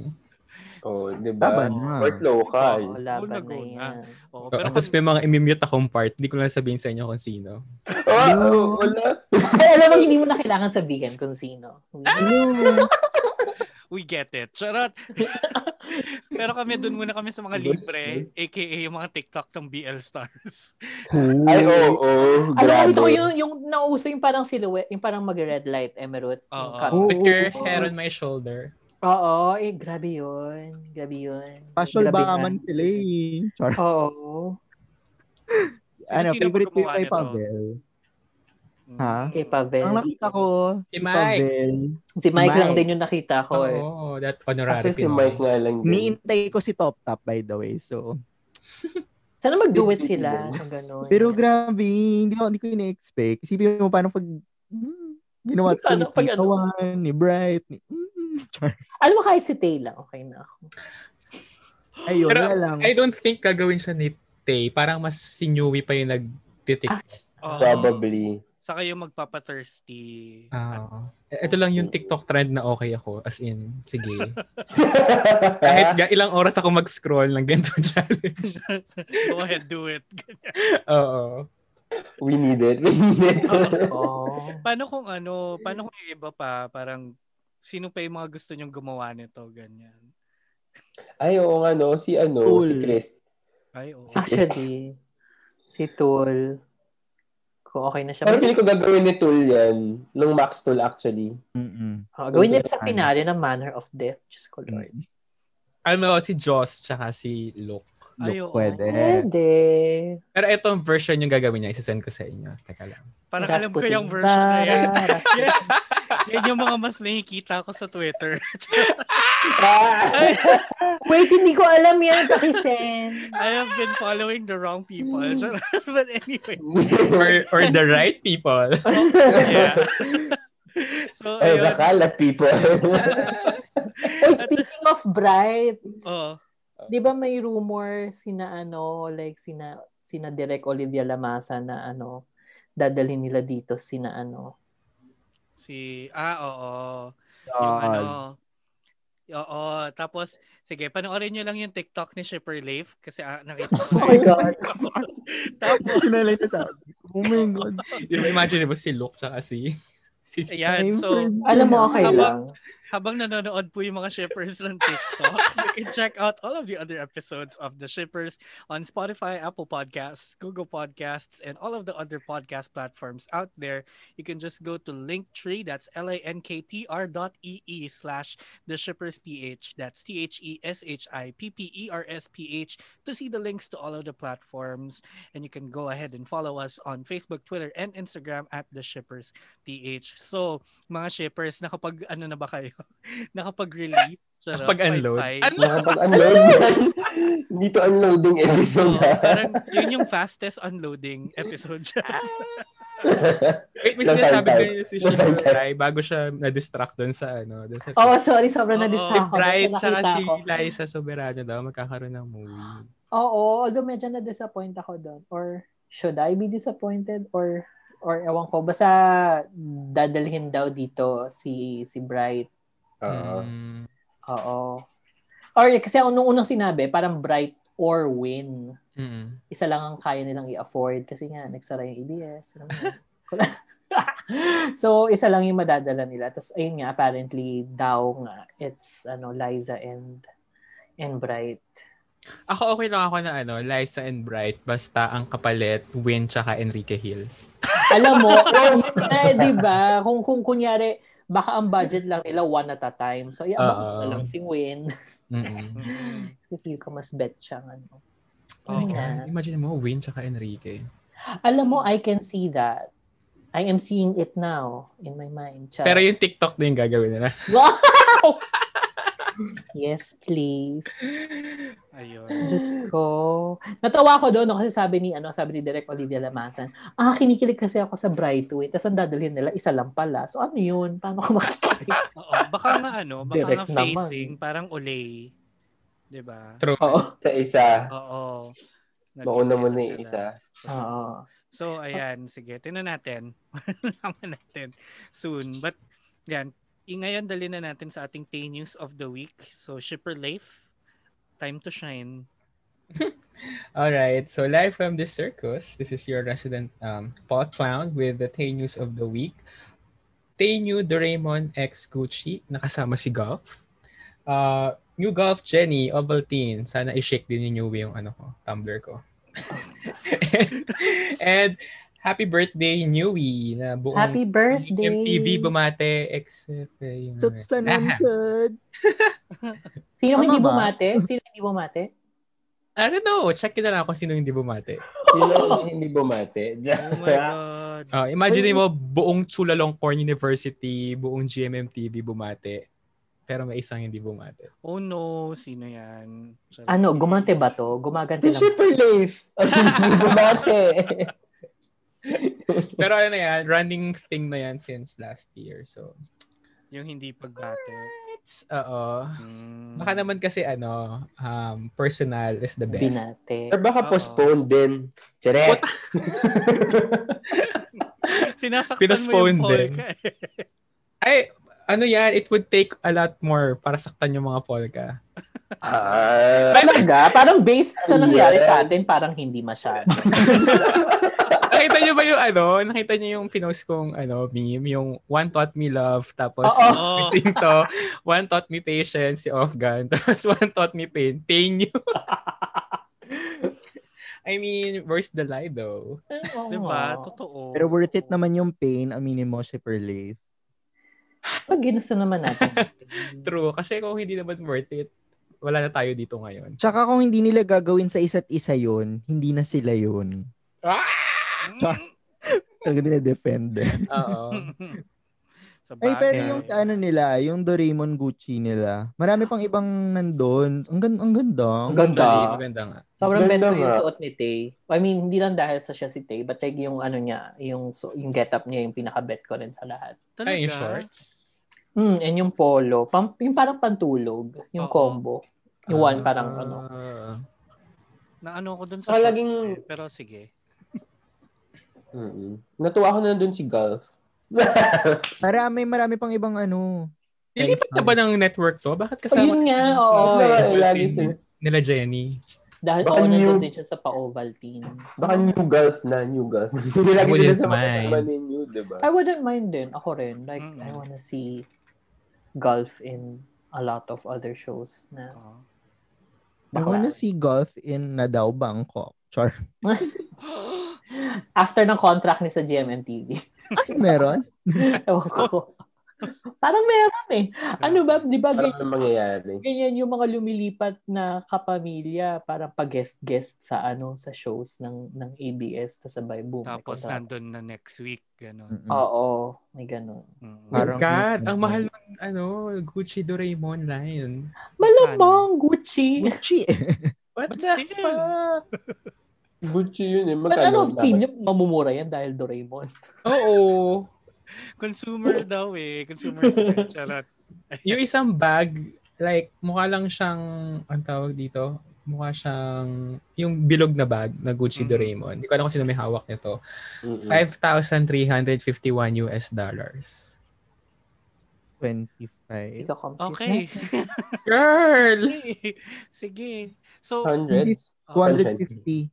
F: Oh, di ba?
C: Laban na.
F: Worth local.
B: Oo, laban na yan.
E: Oo,
D: Pero
E: pero
D: tapos may mga imimute akong part. Hindi ko lang sabihin sa inyo kung sino.
F: Oh, wala.
B: Ay, alam mo, hindi mo na kailangan sabihin kung sino.
E: We get it. Charot. pero kami, dun muna kami sa mga libre, aka yung mga TikTok ng BL Stars.
F: Ay, oo, oh,
B: Alam mo,
F: grabe.
B: ito yung, yung nauso yung parang silhouette, yung parang mag-red light, emerald.
E: Oo.
C: Oo.
D: Put your hair on my shoulder.
B: Oo, eh, grabe yun. Grabe yun.
C: Passion
B: Grabe
C: ba man sila eh. Char.
B: Oo.
C: Ano, favorite ko kay? Pavel. Ha?
B: Kay Pavel.
C: Ang nakita ko,
D: Si
C: si
D: Mike.
C: Pavel.
B: Si Mike lang
C: Mike.
B: din yung nakita ko eh.
D: Oo, that honorary
F: Kasi si. Mike nga lang din.
C: Niintay ko si Top Top by the way. So,
B: Sana mag-duet sila. Ganun.
C: pero grabe, hindi ko, hindi ko ina-expect. Isipin mo paano pag hmm, ginawa to ni Tita
B: ano?
C: Ni Bright, ni, hmm.
B: Alam mo, kahit si Tay lang, okay na ako.
C: Ayun,
D: Pero
C: wala lang.
D: I don't think gagawin siya ni Tay. Parang mas si Newey pa yung nagtitik.
E: Oo.
F: Probably.
E: Saka yung magpapa-thirsty.
D: Ah. Ito lang yung TikTok trend na okay ako. As in, sige. Kahit ga, ilang oras ako mag-scroll ng ganito challenge.
E: Go ahead, do it.
D: Oo.
F: We need it. We need it.
E: Paano kung ano, paano kung yung iba pa, parang sino pa yung mga gusto nyong gumawa nito, ganyan.
F: Ay, oo nga, no. Si ano,
C: Cool.
F: si Chris.
E: Ay, oo.
B: Actually, si Tool, kung okay na siya.
F: Pero feeling ko gagawin ni Tool yan. Nung Max Tool, actually.
C: Mm-mm.
B: Oh, gawin niya sa finale ng Manner of Death. Diyos ko, Lord.
D: Ano, si Joss tsaka si Luke.
E: Ay,
C: Look,
E: oo.
C: pwede.
B: Pwede.
D: Pero itong version yung gagawin niya, isasend ko sa inyo. Teka lang.
E: Parang
B: Rasputin.
E: alam ko yung version na yan. Yan. Yan yung mga mas nakikita ko sa Twitter.
B: Wait, hindi ko alam yan. Pakisend.
E: I have been following the wrong people. But anyway.
D: Or, or the right people.
E: Yeah. so,
F: Ay,
E: ayun.
F: nakalat people.
B: Oh, speaking of Bright,
E: Oh,
B: di ba may rumor sina ano, like sina sina Direk Olivia Lamasa na ano, dadalhin nila dito sina ano.
E: si... Ah, oo. Yung ano... Oo. Tapos, sige, panoorin nyo lang yung TikTok ni Shipper Leif kasi ah, nakita ko.
B: Oh my God.
E: Tapos,
C: Sinalay na sabi. Oh my God.
D: Yung imagine mo si Luke tsaka si... si
E: ayan. So,
B: Alam mo, okay
E: Habang-
B: lang.
E: Habang nanonood po yung mga shippers ng TikTok, you can check out all of the other episodes of The Shippers on Spotify, Apple Podcasts, Google Podcasts, and all of the other podcast platforms out there. You can just go to Linktree, that's L-A-N-K-T-R dot E-E slash The Shippers PH, that's T-H-E-S-H-I-P-P-E-R-S-P-H to see the links to all of the platforms. And you can go ahead and follow us on Facebook, Twitter, and Instagram at The Shippers PH. So, mga shippers, nakapag, ano na ba kayo? nakapag-release?
D: Nakapag-unload?
F: Nakapag-unload. Dito unloading episode na.
E: parang yun yung fastest unloading episode siya.
D: Wait, may sinasabi
F: time.
D: kayo si Rai bago siya na-distract doon sa ano. Dun sa
B: Oh, sorry, sobrang
E: Oo.
B: na-distract
D: Si
B: ako.
D: Tsaka
B: nakita
D: si
B: ko.
D: Liza Soberano daw magkakaroon ng movie.
B: Oo, although medyo na-disappoint ako doon. Or should I be disappointed? Or or ewan ko. Basta dadalhin daw dito si si Bright.
F: Oo.
D: Mm.
B: Oo. Or kasi nung unang sinabi, parang Bright or Win.
D: Mm.
B: Isa lang ang kaya nilang i-afford kasi nga nagsara yung ABS. Yun. so, isa lang yung madadala nila. Tapos, ayun nga, apparently, daw nga, it's, ano, Liza and and Bright.
D: Ako okay lang ako na ano, Liza and Bright basta ang kapalit Win tsaka Enrique Hill.
B: Alam mo, eh, di ba? Kung, kung kunyari, baka ang budget lang nila one at a time. So, iabang
D: Oo.
B: na lang si Win.
D: Mm.
B: Kasi feel ko mas bet siya. Ano.
D: Oh
B: nga.
D: Imagine mo, Win tsaka Enrique.
B: Alam mo, I can see that. I am seeing it now in my mind. Char.
D: Pero yung TikTok na yung gagawin nila.
B: Wow! yes, please.
E: Ayun.
B: Diyos ko. Natawa ko doon no, kasi sabi ni ano, sabi ni Direk Olivia Lamasan, ah, kinikilig kasi ako sa Brightway. Tapos ang dadalhin nila, isa lang pala. So ano yun? Paano ko makikilig?
E: Oo, baka nga ano, baka
B: Direct
E: nga
B: naman.
E: facing, parang ulay. 'Di ba?
D: True.
B: Oo.
F: Sa isa.
E: Oo.
F: Mauna mo na isa.
B: Oo.
E: So, ayan, sige, tinan natin. Malaman natin soon. But, yan, ngayon dali na natin sa ating Tay News of the Week. So, Shipper Leif, time to shine.
D: All right. So live from this circus, this is your resident um, Paul Clown with the Tay News of the Week. Tay New Doraemon X Gucci, nakasama si Golf. Uh, new Golf Jenny Ovaltine, sana i-shake din ninyo yung ano ko, Tumblr ko. and happy birthday Newy na buong
B: Happy birthday.
D: MTV bumate except eh,
C: nandun.
B: Sino hindi
C: ba?
B: bumate? Sino hindi bumate?
D: I don't know. Check nyo na lang kung sino hindi bumate.
F: Sino hindi bumate?
E: Oh my God.
D: Uh, imagine mo buong Chulalongkorn University, buong GMMTV bumate. Pero may isang hindi bumate.
E: Oh no, sino yan? Charot.
B: Ano, gumante ba to? Gumaganti
F: Si
B: lang.
F: Shipper Leif. Ang hindi bumate.
D: Pero ano na yan, running thing na yan since last year. So,
E: Yung hindi pagbate.
D: it's, oo.
E: Hmm.
D: Baka naman kasi ano, um, personal is the best.
B: Binate.
F: Or baka postpone din. Charet.
E: Sinasaktan mo yung
D: din.
E: polka.
D: Ay, ano yan, it would take a lot more para saktan yung mga polka.
F: Ah.
B: Talaga? Parang based sa nangyari
F: Yeah.
B: sa atin, parang hindi masyado.
D: Nakita niyo ba yung ano, nakita niyo yung pinost kong ano, meme, yung one taught me love, tapos missing to, one taught me patience, si gun, tapos one taught me pain, pain you. I mean, where's the lie though?
B: Oo
E: Diba? Totoo.
C: Pero worth it naman yung pain, aminin mo, Shipper Leif.
B: Pag ginusto naman natin.
D: True, kasi kung hindi naman worth it, wala na tayo dito ngayon.
C: Tsaka kung hindi nila gagawin sa isa't isa yun, hindi na sila yun.
D: Ah!
C: Talaga nila defend.
D: Oo.
C: Ay, pero yung ano nila, yung Doraemon Gucci nila, marami pang ibang nandun. Ang, gan- ang ganda.
B: Ang ganda.
D: Actually, maganda nga.
B: Sobrang
F: Ganda
B: yung suot ni Tay. I mean, hindi lang dahil sa siya si Tay, but like yung ano niya, yung, su- yung get-up niya, yung pinaka-bet ko rin sa lahat.
E: Talaga?
D: Ay, yung shorts.
B: Hmm, and yung polo. Pam, yung parang pantulog. Yung
E: Oo.
B: combo. Yung one parang
D: Ah.
B: ano.
E: Na ano ko dun sa
F: Saka
E: shorts
F: laging-
E: eh, Pero sige.
F: Mm-mm. Natuwa ko na dun si Golf.
C: Marami, marami pang ibang ano.
D: Ilipat na ba ng network to? Bakit
B: Oh,
D: kasama
B: yun nga, oo.
F: Lagi- lagi sila.
D: nila Jenny?
B: Dahil
F: Baka
B: nandun
F: new-
B: din siya sa pa-Ovaltine.
F: Baka new Golf na, new Golf. Hindi lagi sila
D: wouldn't
F: sa
D: mind.
F: kasama ni New, diba?
B: I wouldn't mind din. Ako rin. Like,
E: Mm.
B: I wanna see golf in a lot of other shows na
E: Oo.
C: I wanna see golf in Nadaw, Bangkok. Char.
B: after ng contract ni sa GMMTV.
C: Ay, meron?
B: Ewan ko. Parang meron eh. Ano ba, di ba
F: Parang
B: ganyan,
F: ano mangyayari.
B: ganyan yung mga lumilipat na kapamilya parang pag-guest-guest sa ano sa shows ng ng ABS tas sabay boom.
E: Tapos nandun na next week. Ganun.
C: Mm-mm.
B: Oo, may ganun.
E: Mm.
D: My
C: Parang-
D: God, ang mahal ng ano, Gucci Doraemon line.
B: Malamang Gucci.
C: Gucci.
D: What
E: But
D: the
E: still.
D: fuck?
F: Gucci yun eh.
B: But
F: Magkano?
B: ano, feel nyo, mamumura yan dahil Doraemon.
D: Oo.
E: Consumer daw eh. Consumer style. Charot.
D: Yung isang bag, like, mukha lang siyang, ang tawag dito, mukha siyang, yung bilog na bag na Gucci
E: Mhm.
D: Doraemon. Hindi ko alam kung sino may hawak nito.
F: Mm-mm.
D: 5,351 US dollars.
C: 25.
B: Ikaw compute
E: Okay.
D: Girl!
E: Sige. So,
F: Hundreds?
E: oh,
C: 250.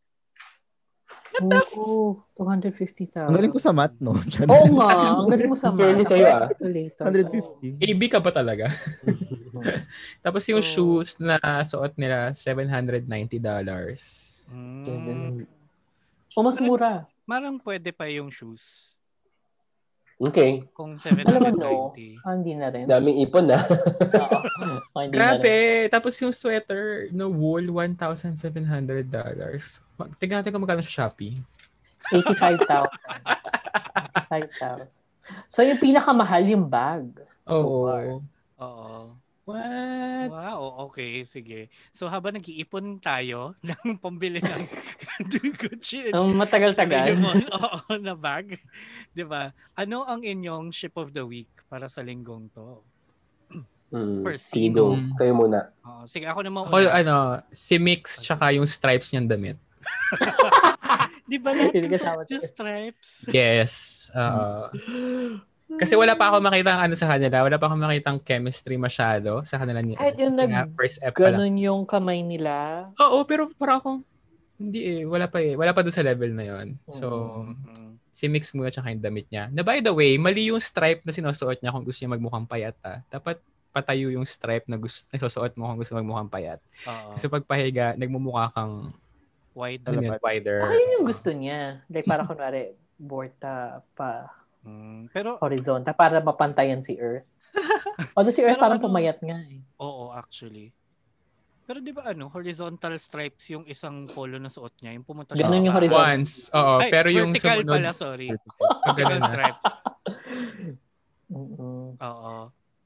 B: Oo, 250,000.
C: Ang galing ko sa math, no?
B: Oo nga, ang galing mo sa math.
F: sa'yo, ah.
B: Calculator.
C: 150.
D: AB ka pa talaga. Tapos yung
E: So-
D: shoes na suot nila, $790.
E: mm,
B: O mas mura.
E: marang pwede pa yung shoes.
F: Okay.
E: Kung
B: Alam mo, no.
E: 790.
B: Ah, hindi na rin.
F: Daming ipon na.
B: Oo. Ah, hindi na.
D: Grabe! Tapos yung sweater no wool, $1,700. Tignan natin kung magkano sa Shopee.
B: 85,000. 85,000. So, yung pinakamahal yung bag. So
D: Oo.
B: far.
E: Oo.
D: What?
E: Wow, okay, sige. So habang nag-iipon tayo ng pambili ng Gucci
B: Ang matagal-tagal.
E: Oo, na bag, 'di ba? Ano ang inyong ship of the week para sa linggong to?
F: Hmm.
E: Per
F: go. Kayo muna.
E: Oo, sige, ako naman
D: Ako,
E: una.
D: ano, si Mix, tsaka yung stripes niyang damit.
E: Di ba lahat
B: Hindi
E: yung
B: kasama
E: suot yung stripes?
D: Yes. Oo. Kasi wala pa ako makita ano sa kanila. Wala pa ako makita chemistry masyado sa kanila ni
B: Kahit yung nag-
D: first ep pa lang.
B: Ganon yung kamay nila.
D: Oo, pero para ako, hindi eh. Wala pa eh. Wala pa doon sa level na yon. So,
E: Mhm.
D: si Mix muna tsaka yung damit niya. Na by the way, mali yung stripe na sinusuot niya kung gusto niya magmukhang payat ah. Dapat patayo yung stripe na gusto na susuot mo kung gusto magmukhang payat.
E: Oo.
D: Kasi pag pahiga, nagmumukha kang
E: Wide.
D: ano yun, wider.
B: Baka yun yung gusto niya. Like, para kunwari, borta pa
E: Mm, pero
B: horizontal para mapantayan si Earth. Although si Earth
E: Pero
B: parang
E: ano-
B: pumayat nga eh.
E: oo, actually. Pero di ba ano, horizontal stripes yung isang polo na suot niya, yung pumunta siya
B: Ganun yung horizontal.
D: Once. Oo,
E: Ay,
D: pero yung
E: vertical
D: sumunod,
E: pala, sorry. Vertical
D: na.
E: stripes. Oo.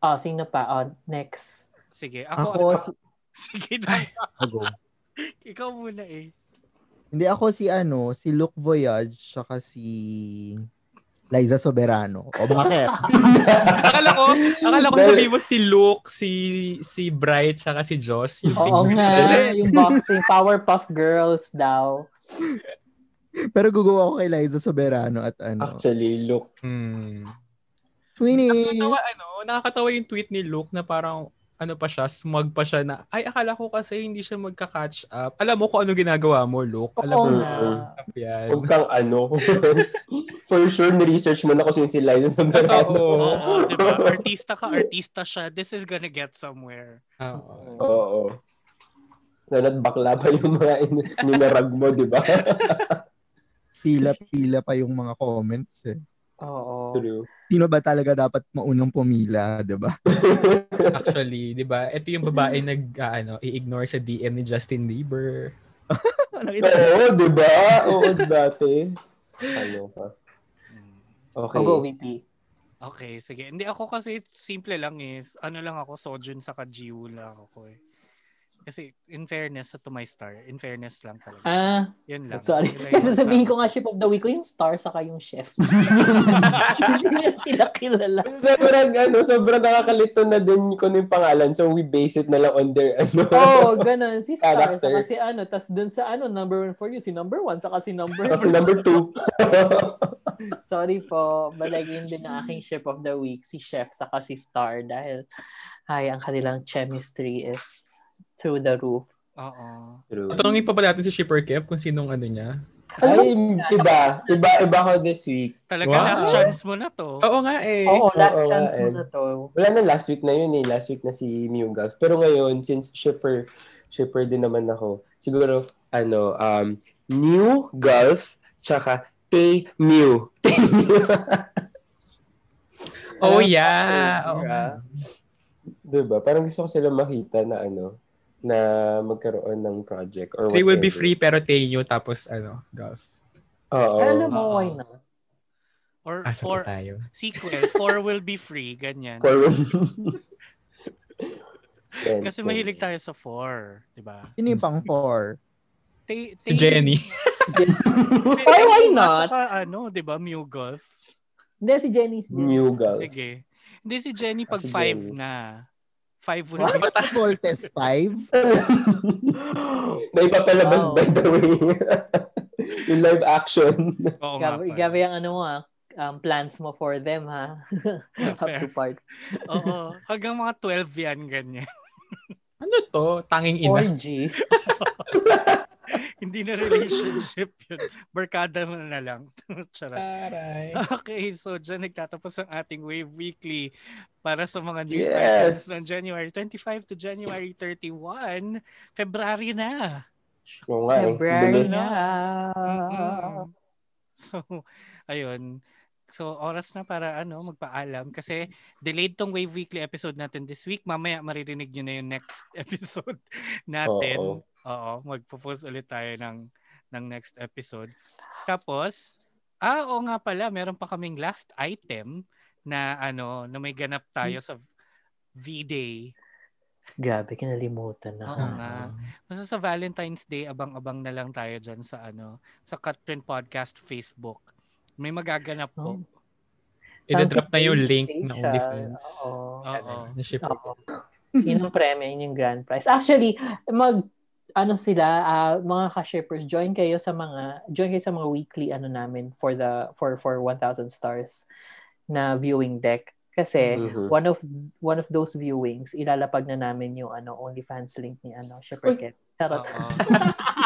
B: Oh, sino pa? Oh, next.
E: Sige, ako.
C: Ako,
E: ano,
C: si,
E: sige na.
C: ako.
E: Ikaw muna eh.
C: Hindi ako si ano, si Luke Voyage, saka si Liza Soberano. O bakit?
D: akala ko, akala ko sabihin mo si Luke, si si Bright, tsaka si Joss. Yung
B: Oo nga, yung boxing, Powerpuff Girls daw.
C: Pero gugawa ako kay Liza Soberano at ano.
F: Actually, look.
D: Hmm.
C: Sweeney!
D: Nakakatawa, ano, nakakatawa yung tweet ni Luke na parang ano pa siya, smug pa siya na, ay, akala ko kasi hindi siya magka-catch up. Alam mo kung ano ginagawa mo, Luke. Alam
B: Oo
D: mo,
B: nga.
D: yan.
F: Huwag kang ano. For sure, ni-research mo na kung sino si Liza sa
D: Oo.
F: Verano.
E: Oo, di ba? Artista ka, artista siya. This is gonna get somewhere.
D: Oo.
F: Oo. Nanat bakla pa yung mga in- ninarag mo, di ba?
C: Pila-pila pa yung mga comments eh.
B: Oo.
F: True.
C: Sino ba talaga dapat maunang pumila, di ba?
D: Actually, di ba? Ito yung babae nag, ah, ano, i-ignore sa DM ni Justin Bieber.
F: Oo, di ba? Oo, dati. Ano pa?
E: Mm.
F: Okay.
B: Go, VP.
E: Okay, sige. Hindi ako kasi simple lang is, ano lang ako, Sojun sa Jiwoo lang ako eh. Kasi in fairness to my star, in fairness lang talaga.
B: Ah,
E: Yun lang.
B: sorry. Kasi sabihin
E: sa-
B: ko nga ship of the week ko yung star saka yung chef. Hindi sila kilala.
F: Sobrang, ano, sobrang nakakalito na din ko yung pangalan. So, we base it na lang on their, ano.
B: Oh, ganun. Si star
F: Character.
B: saka si ano. tas dun sa ano, number one for you, si number one saka si number
F: Kasi
B: two.
F: number two.
B: Sorry po, balagin din ang aking ship of the week, si Chef saka si Star dahil ay, ang kanilang chemistry is through the roof.
E: Oo.
F: True.
D: Tanungin pa ba natin si Shipper Kev kung sinong ano niya?
F: Ay, iba. Iba, iba ko this week.
E: Talaga
D: Wow.
E: last chance mo na to.
D: Oo nga eh.
B: Oo, last
F: Oo,
B: chance mo
F: eh.
B: na to.
F: Wala na last week na yun eh. Last week na si Mew Golf. Pero ngayon, since shipper, shipper din naman ako, siguro, ano, um, New Golf, tsaka Tay Mew. Tay Mew.
D: Oh yeah.
B: ah,
F: diba? Parang gusto ko sila makita na ano, na magkaroon ng project or
D: Three will be
F: whatever.
D: free pero Tenyo tapos ano, golf.
F: Oo.
B: Alam mo,
E: Oo.
B: why not?
E: Or
D: Asa
E: for
D: po tayo?
E: sequel, four will be free, ganyan.
F: For...
E: Kasi mahilig tayo sa four, di ba?
C: Sino yung pang four?
E: Tay-
D: Si
E: tay-
D: Jenny.
B: Why, why not?
E: Saka, ano, di ba, Mew Golf?
B: Hindi, si Jenny's din.
F: New Golf.
E: Sige. Hindi si Jenny
F: Ah,
E: pag
F: si
E: five
F: Jenny.
E: na. Five will be
C: Football test 5?
F: na ipapalabas
B: Wow.
F: by the way. yung live action.
E: Oo
B: Gabi, gabi ang ano mo ah, um, plans mo for them ha. Up to part.
E: Oo. Hanggang mga 12 yan, ganyan.
D: Ano to? Tanging ina.
B: 4G.
E: Hindi na relationship yun. Barkada mo na lang. Charot.
D: Taray.
E: Okay, so dyan nagtatapos ang ating Wave Weekly para sa mga news
F: Yes.
E: items ng January 25 to January 31. February na.
F: Oo nga eh.
B: February na.
E: So, ayun. So, oras na para ano, magpaalam kasi delayed tong Wave Weekly episode natin this week. Mamaya maririnig nyo na yung next episode natin.
F: Oo.
E: Oo, magpo-post ulit tayo ng ng next episode. Tapos, ah, oo nga pala, meron pa kaming last item na ano, na may ganap tayo sa V-Day.
B: Grabe, kinalimutan na.
E: Oo nga. Basta sa Valentine's Day, abang-abang na lang tayo dyan sa ano, sa Cutprint Podcast Facebook. May magaganap po.
B: Oh.
D: Ida-drop na yung link
B: siya.
D: OnlyFans.
B: Oo.
E: Oo.
D: Na ship.
B: Oo. Yun ang premyo, yun yung grand prize. Actually, mag ano sila, ah, mga ka-shippers, join kayo sa mga join kayo sa mga weekly ano namin for the for for 1000 stars na viewing deck kasi
F: Mhm.
B: one of one of those viewings ilalapag na namin yung ano OnlyFans link ni ano Shipper
F: Uy.
B: Ket. Charot.
E: Oo.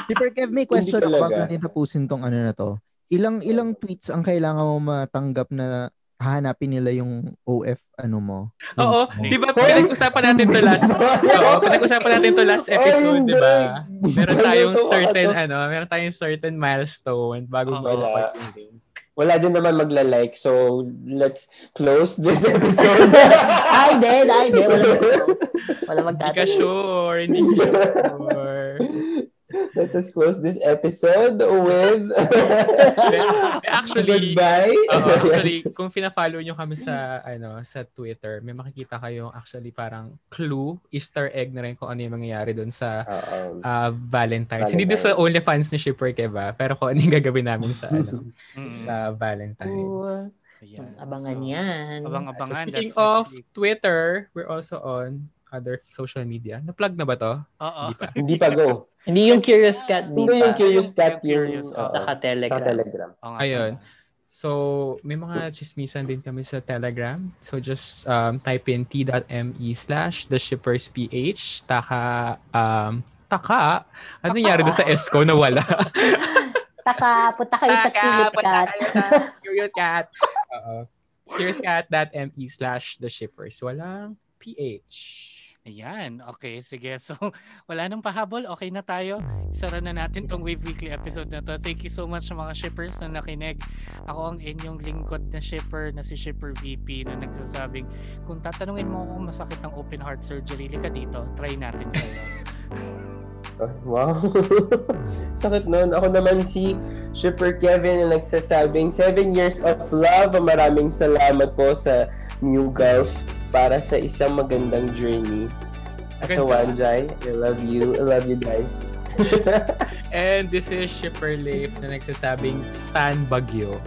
C: Super Kev, may question ako bago natin tapusin tong ano na to. Ilang ilang tweets ang kailangan mo matanggap na hahanapin nila yung OF ano mo?
D: Oo, di ba pinag-usapan natin to last Oo, pinag-usapan natin to last episode, di ba? Meron tayong certain
F: ano?
D: ano, meron tayong certain milestone bago mo
F: Wala. Wala din naman magla-like. So, let's close this episode.
B: Ay, hindi, ay, hindi. Wala Wala
D: Hindi ka sure, hindi ka sure.
F: Let us close this episode with
D: Actually,
F: goodbye.
D: Oo, actually, kung fina-follow nyo kami sa ano sa Twitter, may makikita kayong actually parang clue, Easter egg na rin kung ano yung mangyayari doon sa ah, Valentine's.
F: Valentine's.
D: Hindi doon sa OnlyFans ni Shipper Keva, pero kung ano yung gagawin namin sa ano sa Valentine's.
E: Ayan.
B: Abangan
E: So,
B: yan.
D: So
E: Abang-abangan.
D: speaking
E: That's
D: of. Twitter, we're also on other social media. Na-plug na ba to?
E: Oo.
D: Hindi pa.
F: Hindi pa go.
B: Hindi yung Curious Cat, di
F: Hindi yung. Curious
E: Yung
F: Cat yung
E: Curious,
F: oo.
B: Sa Telegram.
F: Telegram.
E: Nga
D: Ayun. So, may mga chismisan din kami sa Telegram. So, just um, type in t.me slash the shippers ph. Taka, um, taka? Ano nangyari doon sa ESCO na wala?
B: Taka, punta kayo sa Curious Cat.
D: Curious Cat. Oo. Curiouscat.me slash the shippers. Walang ph.
E: Ayan. Okay, sige. So, wala nang pahabol. Okay na tayo. Isara na natin tong Wave Weekly episode na to. Thank you so much sa mga shippers na nakinig. Ako ang inyong lingkod na shipper na si Shipper VP na nagsasabing kung tatanungin mo kung masakit ang open heart surgery, lika dito. Try natin sa'yo.
F: Oh, wow. Sakit nun. Ako naman si Shipper Kevin na nagsasabing 7 years of love. Maraming salamat po sa New Gulf para sa isang magandang journey. As a
D: Ganda.
F: Wanjay, I love you. I love you guys.
D: And this is Shipper Leif na nagsasabing Stan Bagyo.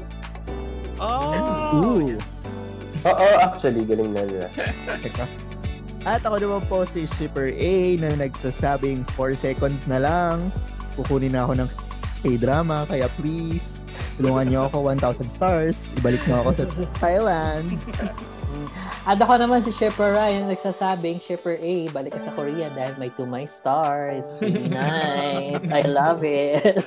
E: Oh!
C: Ooh.
F: Oo, actually, galing na nila.
C: Teka. At ako naman po si Shipper A na nagsasabing 4 seconds na lang. Kukunin na ako ng K-drama. Kaya please, tulungan niyo ako 1,000 stars. Ibalik niyo ako sa Thailand.
B: At ako naman si Shipper Ryan nagsasabing, Shipper A, balik ka sa Korea dahil may to my star. It's really nice. I love it.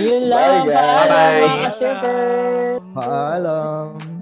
B: Yun lang.
F: Bye, guys.
D: Bye.
B: mga ka-shipper.
C: Paalam.